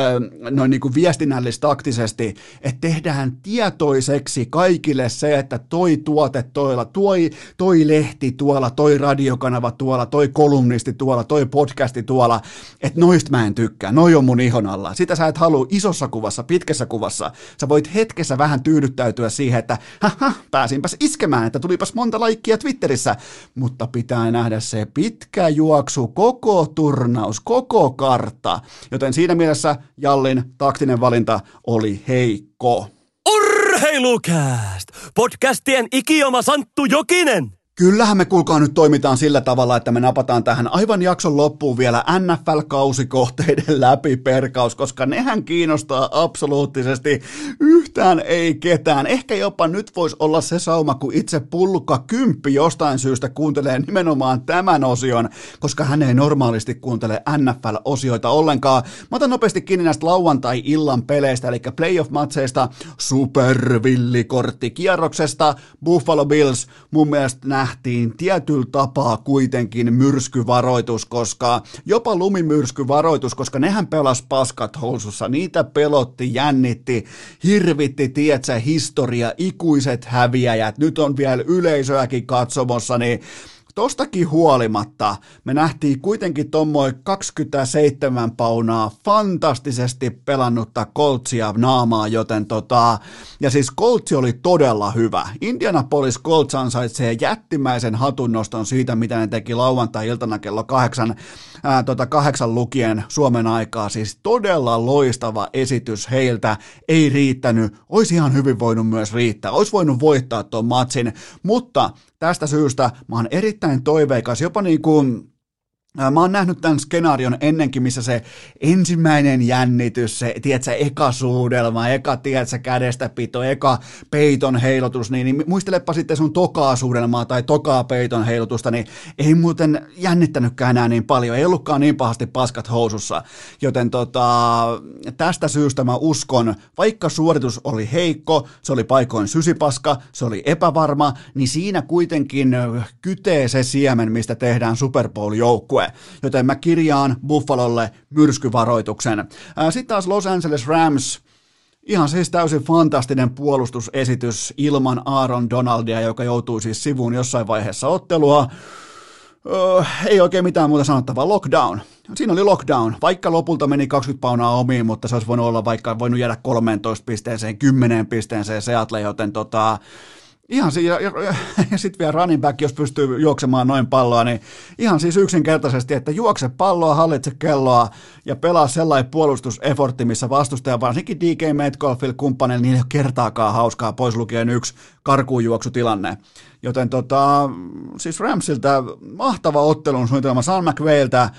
noin niin kuin viestinnällistaktisesti, että tehdään tietoiseksi kaikille se, että toi tuote toilla, toi, toi lehti tuolla, toi radiokanava tuolla, toi kolumnisti tuolla, toi podcasti tuolla, että noista mä en tykkää, noi on mun ihon alla. Sitä sä et halua isossa kuvassa, pitkässä kuvassa. Sä voit hetkessä vähän tyydyttäytyä siihen, että haha, pääsinpäs iskemään, että tulipas monta laikkia Twitterissä, mutta pitää nähdä se pitkä juoksu, koko turnaus, koko kartta. Joten siinä mielessä Jallin taktinen valinta oli heikko. Urheilukääst! Podcastien ikioma Santtu Jokinen! Kyllähän me kuulkaa nyt toimitaan sillä tavalla, että me napataan tähän aivan jakson loppuun vielä NFL-kausikohteiden [laughs] läpi perkaus, koska nehän kiinnostaa absoluuttisesti yhtään ei ketään. Ehkä jopa nyt voisi olla se sauma, kun itse pulkka kymppi jostain syystä kuuntelee nimenomaan tämän osion, koska hän ei normaalisti kuuntele NFL-osioita ollenkaan. Mä otan nopeasti kiinni näistä lauantai-illan peleistä, eli playoff-matseista, supervillikorttikierroksesta, Buffalo Bills, mun mielestä nämä nähtiin tietyllä tapaa kuitenkin myrskyvaroitus, koska jopa lumimyrskyvaroitus, koska nehän pelas paskat housussa, niitä pelotti, jännitti, hirvitti, tietsä, historia, ikuiset häviäjät, nyt on vielä yleisöäkin katsomossa, niin tostakin huolimatta me nähtiin kuitenkin tuommoin 27 paunaa fantastisesti pelannutta Coltsia naamaa, joten tota, ja siis Coltsi oli todella hyvä. Indianapolis Colts ansaitsee jättimäisen hatunnoston siitä, mitä ne teki lauantai-iltana kello kahdeksan, ää, tota kahdeksan lukien Suomen aikaa. Siis todella loistava esitys heiltä, ei riittänyt, olisi ihan hyvin voinut myös riittää, olisi voinut voittaa tuon matsin, mutta tästä syystä mä oon erittäin toiveikas, jopa niin kuin Mä oon nähnyt tämän skenaarion ennenkin, missä se ensimmäinen jännitys, se, tiedätkö, eka suudelma, eka, tiedätkö, kädestä pito, eka peiton heilotus, niin, niin muistelepa sitten sun tokaa suudelmaa tai tokaa peiton heilutusta, niin ei muuten jännittänytkään enää niin paljon, ei ollutkaan niin pahasti paskat housussa, joten tota, tästä syystä mä uskon, vaikka suoritus oli heikko, se oli paikoin sysipaska, se oli epävarma, niin siinä kuitenkin kytee se siemen, mistä tehdään Super Bowl-joukkue, joten mä kirjaan Buffalolle myrskyvaroituksen. Sitten taas Los Angeles Rams, Ihan siis täysin fantastinen puolustusesitys ilman Aaron Donaldia, joka joutuu siis sivuun jossain vaiheessa ottelua. Öö, ei oikein mitään muuta sanottavaa. Lockdown. Siinä oli lockdown. Vaikka lopulta meni 20 paunaa omiin, mutta se olisi voinut olla vaikka voinut jäädä 13 pisteeseen, 10 pisteeseen Seattle, joten tota, Ihan siinä, ja, ja, ja sitten vielä running back, jos pystyy juoksemaan noin palloa, niin ihan siis yksinkertaisesti, että juokse palloa, hallitse kelloa ja pelaa sellainen puolustusefortti, missä vastustaja, varsinkin DK Metcalfilla kumppanilla, niin ei ole kertaakaan hauskaa, pois lukien yksi karkuunjuoksutilanne. Joten tota, siis Ramsiltä mahtava ottelun suunnitelma Sean McVeiltä,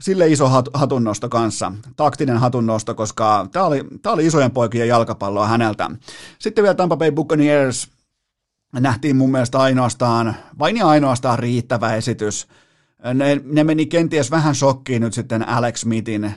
sille iso hat, hatunnosto kanssa, taktinen hatunnosto, koska tämä oli, oli isojen poikien jalkapalloa häneltä. Sitten vielä Tampa Bay Buccaneers, nähtiin mun mielestä ainoastaan, vain ja ainoastaan riittävä esitys. Ne, ne meni kenties vähän shokkiin nyt sitten Alex Smithin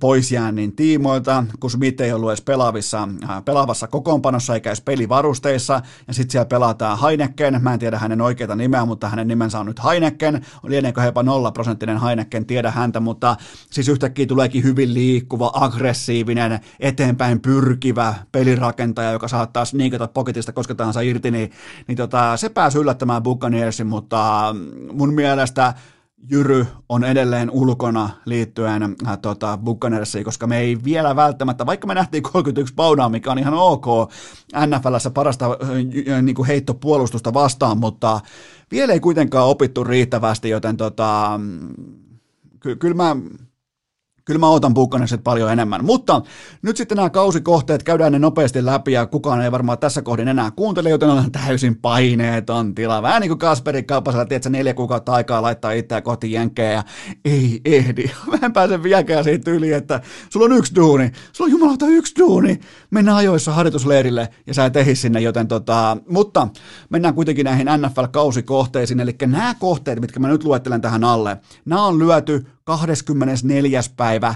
poisjäännin tiimoilta, kun Smith ei ollut edes pelaavissa, pelaavassa kokoonpanossa eikä edes pelivarusteissa, ja sitten siellä pelataan Heineken, mä en tiedä hänen oikeita nimeä, mutta hänen nimensä on nyt Heineken, lieneekö jopa nolla prosenttinen Heineken, tiedä häntä, mutta siis yhtäkkiä tuleekin hyvin liikkuva, aggressiivinen, eteenpäin pyrkivä pelirakentaja, joka saattaa sniikata poketista koska tahansa irti, niin, niin tota, se pääsi yllättämään Buccaneersin, mutta mun mielestä Jyry on edelleen ulkona liittyen äh, tota, Buccaneersiin, koska me ei vielä välttämättä, vaikka me nähtiin 31 paunaa, mikä on ihan ok NFLssä parasta äh, niin kuin heittopuolustusta vastaan, mutta vielä ei kuitenkaan opittu riittävästi, joten tota, ky- kyllä mä Kyllä mä otan Buccaneersit paljon enemmän. Mutta nyt sitten nämä kausikohteet, käydään ne nopeasti läpi ja kukaan ei varmaan tässä kohdin enää kuuntele, joten on täysin paineeton tila. Vähän niin kuin Kasperi Kaupasella, tiedätkö, neljä kuukautta aikaa laittaa itseä kohti jenkeä ja ei ehdi. [laughs] Mä en pääse vieläkään siitä yli, että sulla on yksi duuni. Sulla on jumalauta yksi duuni. Mennään ajoissa harjoitusleirille ja sä et ehdi sinne, joten tota, mutta mennään kuitenkin näihin NFL-kausikohteisiin, eli nämä kohteet, mitkä mä nyt luettelen tähän alle, nämä on lyöty 24. päivä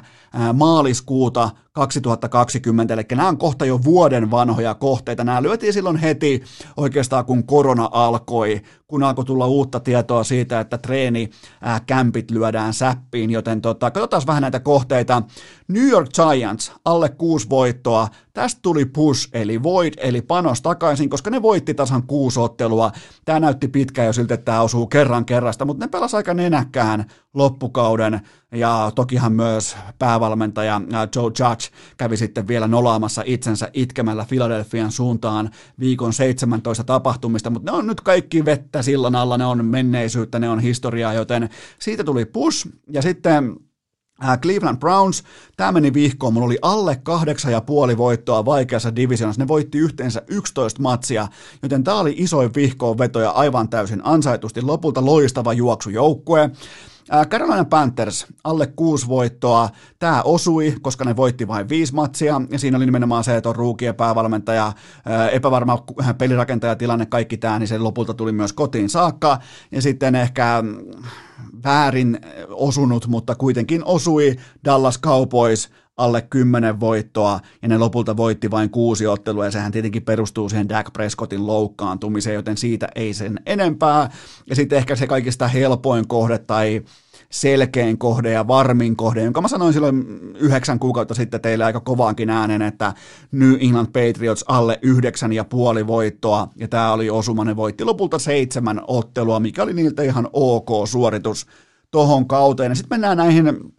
maaliskuuta 2020, eli nämä on kohta jo vuoden vanhoja kohteita. Nämä lyötiin silloin heti oikeastaan, kun korona alkoi, kun alkoi tulla uutta tietoa siitä, että treeni kämpit lyödään säppiin, joten tota, katsotaan vähän näitä kohteita. New York Giants, alle kuusi voittoa, tästä tuli push, eli void, eli panos takaisin, koska ne voitti tasan kuusi ottelua. Tämä näytti pitkään jo siltä, että tämä osuu kerran kerrasta, mutta ne pelasi aika nenäkkään loppukauden, ja tokihan myös päävalmentaja Joe Judge kävi sitten vielä nolaamassa itsensä itkemällä Philadelphian suuntaan viikon 17 tapahtumista, mutta ne on nyt kaikki vettä sillan alla, ne on menneisyyttä, ne on historiaa, joten siitä tuli push, ja sitten Cleveland Browns, tämä meni vihkoon, mulla oli alle kahdeksan ja puoli voittoa vaikeassa divisionassa, ne voitti yhteensä 11 matsia, joten tämä oli isoin vihkoon vetoja aivan täysin ansaitusti, lopulta loistava juoksujoukkue. Carolina Panthers, alle kuusi voittoa. Tämä osui, koska ne voitti vain viisi matsia, ja siinä oli nimenomaan se, että on ruukien päävalmentaja, epävarma pelirakentajatilanne, kaikki tämä, niin se lopulta tuli myös kotiin saakka. Ja sitten ehkä mm, väärin osunut, mutta kuitenkin osui Dallas Cowboys alle 10 voittoa, ja ne lopulta voitti vain kuusi ottelua, ja sehän tietenkin perustuu siihen Dak Prescottin loukkaantumiseen, joten siitä ei sen enempää. Ja sitten ehkä se kaikista helpoin kohde tai selkein kohde ja varmin kohde, jonka mä sanoin silloin yhdeksän kuukautta sitten teille aika kovaankin äänen, että New England Patriots alle yhdeksän ja puoli voittoa, ja tämä oli osuma, ne voitti lopulta seitsemän ottelua, mikä oli niiltä ihan ok suoritus tohon kauteen. Sitten mennään näihin,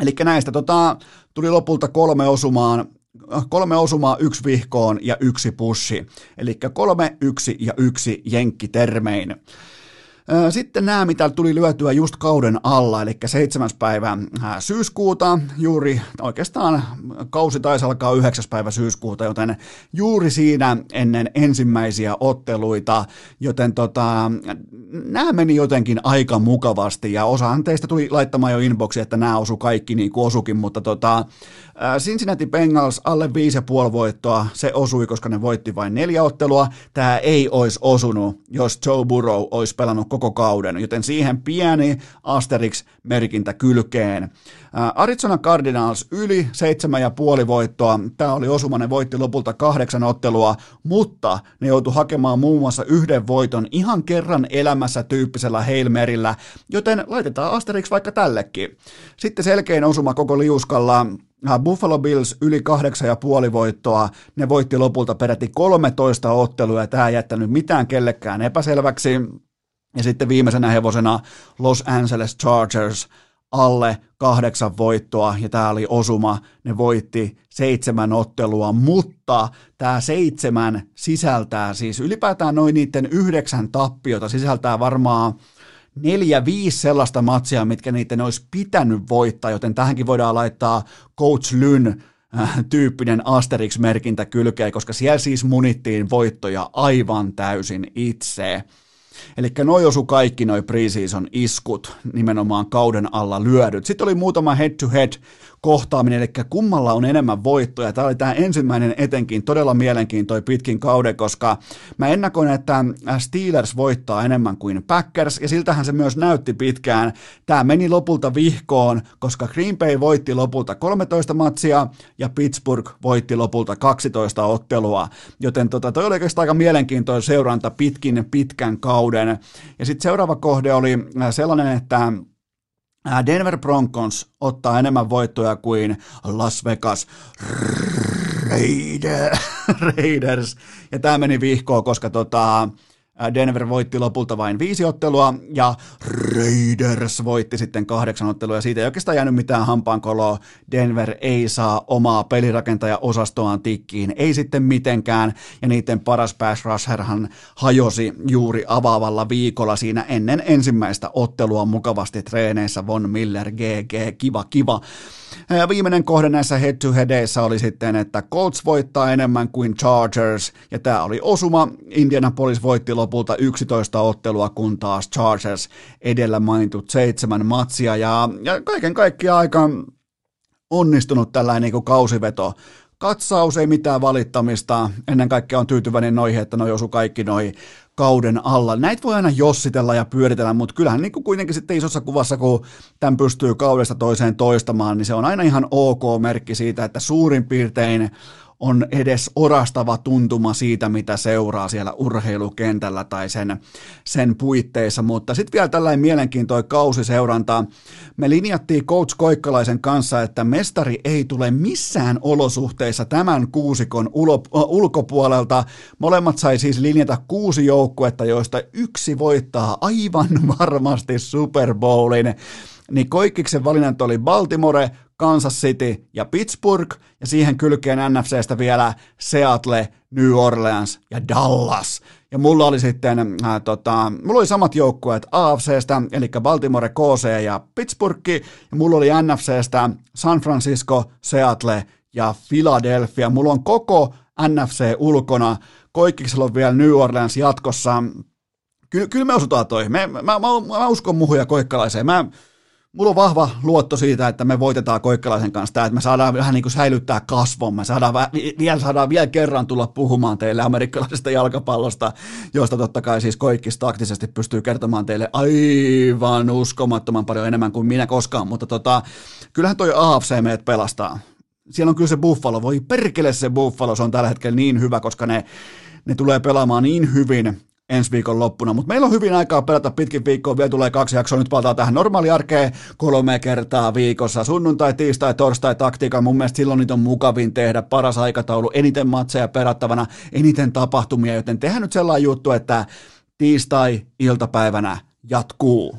eli näistä tota, tuli lopulta kolme osumaan, kolme osumaa, yksi vihkoon ja yksi pushi. Eli kolme, yksi ja yksi jenkkitermein. Sitten nämä, mitä tuli lyötyä just kauden alla, eli 7. päivä syyskuuta, juuri oikeastaan kausi taisi alkaa 9. päivä syyskuuta, joten juuri siinä ennen ensimmäisiä otteluita, joten tota, nämä meni jotenkin aika mukavasti, ja osahan teistä tuli laittamaan jo inboxi, että nämä osu kaikki niin kuin osukin, mutta tota, Cincinnati Bengals alle 5,5 voittoa, se osui, koska ne voitti vain neljä ottelua. Tämä ei olisi osunut, jos Joe Burrow olisi pelannut koko kauden, joten siihen pieni Asterix-merkintä kylkeen. Arizona Cardinals yli 7,5 voittoa. Tämä oli osuma, ne voitti lopulta kahdeksan ottelua, mutta ne joutu hakemaan muun muassa yhden voiton ihan kerran elämässä tyyppisellä Heilmerillä, joten laitetaan Asterix vaikka tällekin. Sitten selkein osuma koko liuskalla Buffalo Bills yli kahdeksan ja puoli voittoa, ne voitti lopulta peräti 13 ottelua ja tämä ei jättänyt mitään kellekään epäselväksi. Ja sitten viimeisenä hevosena Los Angeles Chargers alle kahdeksan voittoa, ja tämä oli osuma, ne voitti seitsemän ottelua, mutta tämä seitsemän sisältää siis ylipäätään noin niiden yhdeksän tappiota, sisältää varmaan neljä, viisi sellaista matsia, mitkä niiden olisi pitänyt voittaa, joten tähänkin voidaan laittaa Coach Lyn äh, tyyppinen Asterix-merkintä kylkeen, koska siellä siis munittiin voittoja aivan täysin itse. Eli noi osu kaikki noi preseason iskut, nimenomaan kauden alla lyödyt. Sitten oli muutama head-to-head kohtaaminen, eli kummalla on enemmän voittoja. Tämä oli tämä ensimmäinen etenkin todella mielenkiintoinen pitkin kauden, koska mä ennakoin, että Steelers voittaa enemmän kuin Packers, ja siltähän se myös näytti pitkään. Tämä meni lopulta vihkoon, koska Green Bay voitti lopulta 13 matsia, ja Pittsburgh voitti lopulta 12 ottelua, joten tota, toi oli oikeastaan aika mielenkiintoinen seuranta pitkin pitkän kauden. Ja sitten seuraava kohde oli sellainen, että Denver Broncos ottaa enemmän voittoja kuin Las Vegas Raiders. [laughs] Ja tämä meni vihkoon, koska tota, Denver voitti lopulta vain viisi ottelua ja Raiders voitti sitten kahdeksan ottelua ja siitä ei oikeastaan jäänyt mitään hampaankoloa. Denver ei saa omaa pelirakentaja-osastoaan tikkiin, ei sitten mitenkään ja niiden paras pass rusherhan hajosi juuri avaavalla viikolla siinä ennen ensimmäistä ottelua mukavasti treeneissä Von Miller GG, kiva kiva. Viimeinen kohde näissä head-to-headeissä oli sitten, että Colts voittaa enemmän kuin Chargers, ja tämä oli osuma. Indianapolis voitti lopulta 11 ottelua, kun taas Chargers edellä mainitut seitsemän matsia, ja, ja kaiken kaikkiaan aika onnistunut tällainen niin kuin kausiveto katsaus, ei mitään valittamista. Ennen kaikkea on tyytyväinen noihin, että noi osu kaikki noi kauden alla. Näitä voi aina jossitella ja pyöritellä, mutta kyllähän niin kuin kuitenkin sitten isossa kuvassa, kun tämän pystyy kaudesta toiseen toistamaan, niin se on aina ihan ok merkki siitä, että suurin piirtein on edes orastava tuntuma siitä, mitä seuraa siellä urheilukentällä tai sen, sen puitteissa. Mutta sitten vielä tällainen mielenkiintoinen kausiseuranta. Me linjattiin Coach Koikkalaisen kanssa, että mestari ei tule missään olosuhteissa tämän kuusikon ulo, ulkopuolelta. Molemmat sai siis linjata kuusi joukkuetta, joista yksi voittaa aivan [laughs] varmasti Super Bowlin niin Koikkiksen valinnat oli Baltimore, Kansas City ja Pittsburgh, ja siihen kylkeen NFCstä vielä Seattle, New Orleans ja Dallas. Ja mulla oli sitten, äh, tota, mulla oli samat joukkueet AFCstä, eli Baltimore, KC ja Pittsburgh, ja mulla oli NFCstä San Francisco, Seattle ja Philadelphia. Mulla on koko NFC ulkona, Koikkiksella on vielä New Orleans jatkossa. Ky- kyllä me osutaan toi. Me, mä, mä, mä, uskon muhun ja koikkalaiseen. Mä, mulla on vahva luotto siitä, että me voitetaan Koikkalaisen kanssa tämä, että me saadaan vähän niin kuin säilyttää kasvomme, saadaan, vielä, saadaan vielä kerran tulla puhumaan teille amerikkalaisesta jalkapallosta, josta totta kai siis Koikkis taktisesti pystyy kertomaan teille aivan uskomattoman paljon enemmän kuin minä koskaan, mutta tota, kyllähän toi AFC meidät pelastaa. Siellä on kyllä se Buffalo, voi perkele se Buffalo, se on tällä hetkellä niin hyvä, koska ne, ne tulee pelaamaan niin hyvin ensi viikon loppuna, mutta meillä on hyvin aikaa pelata pitkin viikkoa, vielä tulee kaksi jaksoa, nyt palataan tähän normaaliarkeen kolme kertaa viikossa, sunnuntai, tiistai, torstai taktiikka, mun mielestä silloin niitä on mukavin tehdä, paras aikataulu, eniten matseja perattavana, eniten tapahtumia, joten tehdään nyt sellainen juttu, että tiistai-iltapäivänä jatkuu.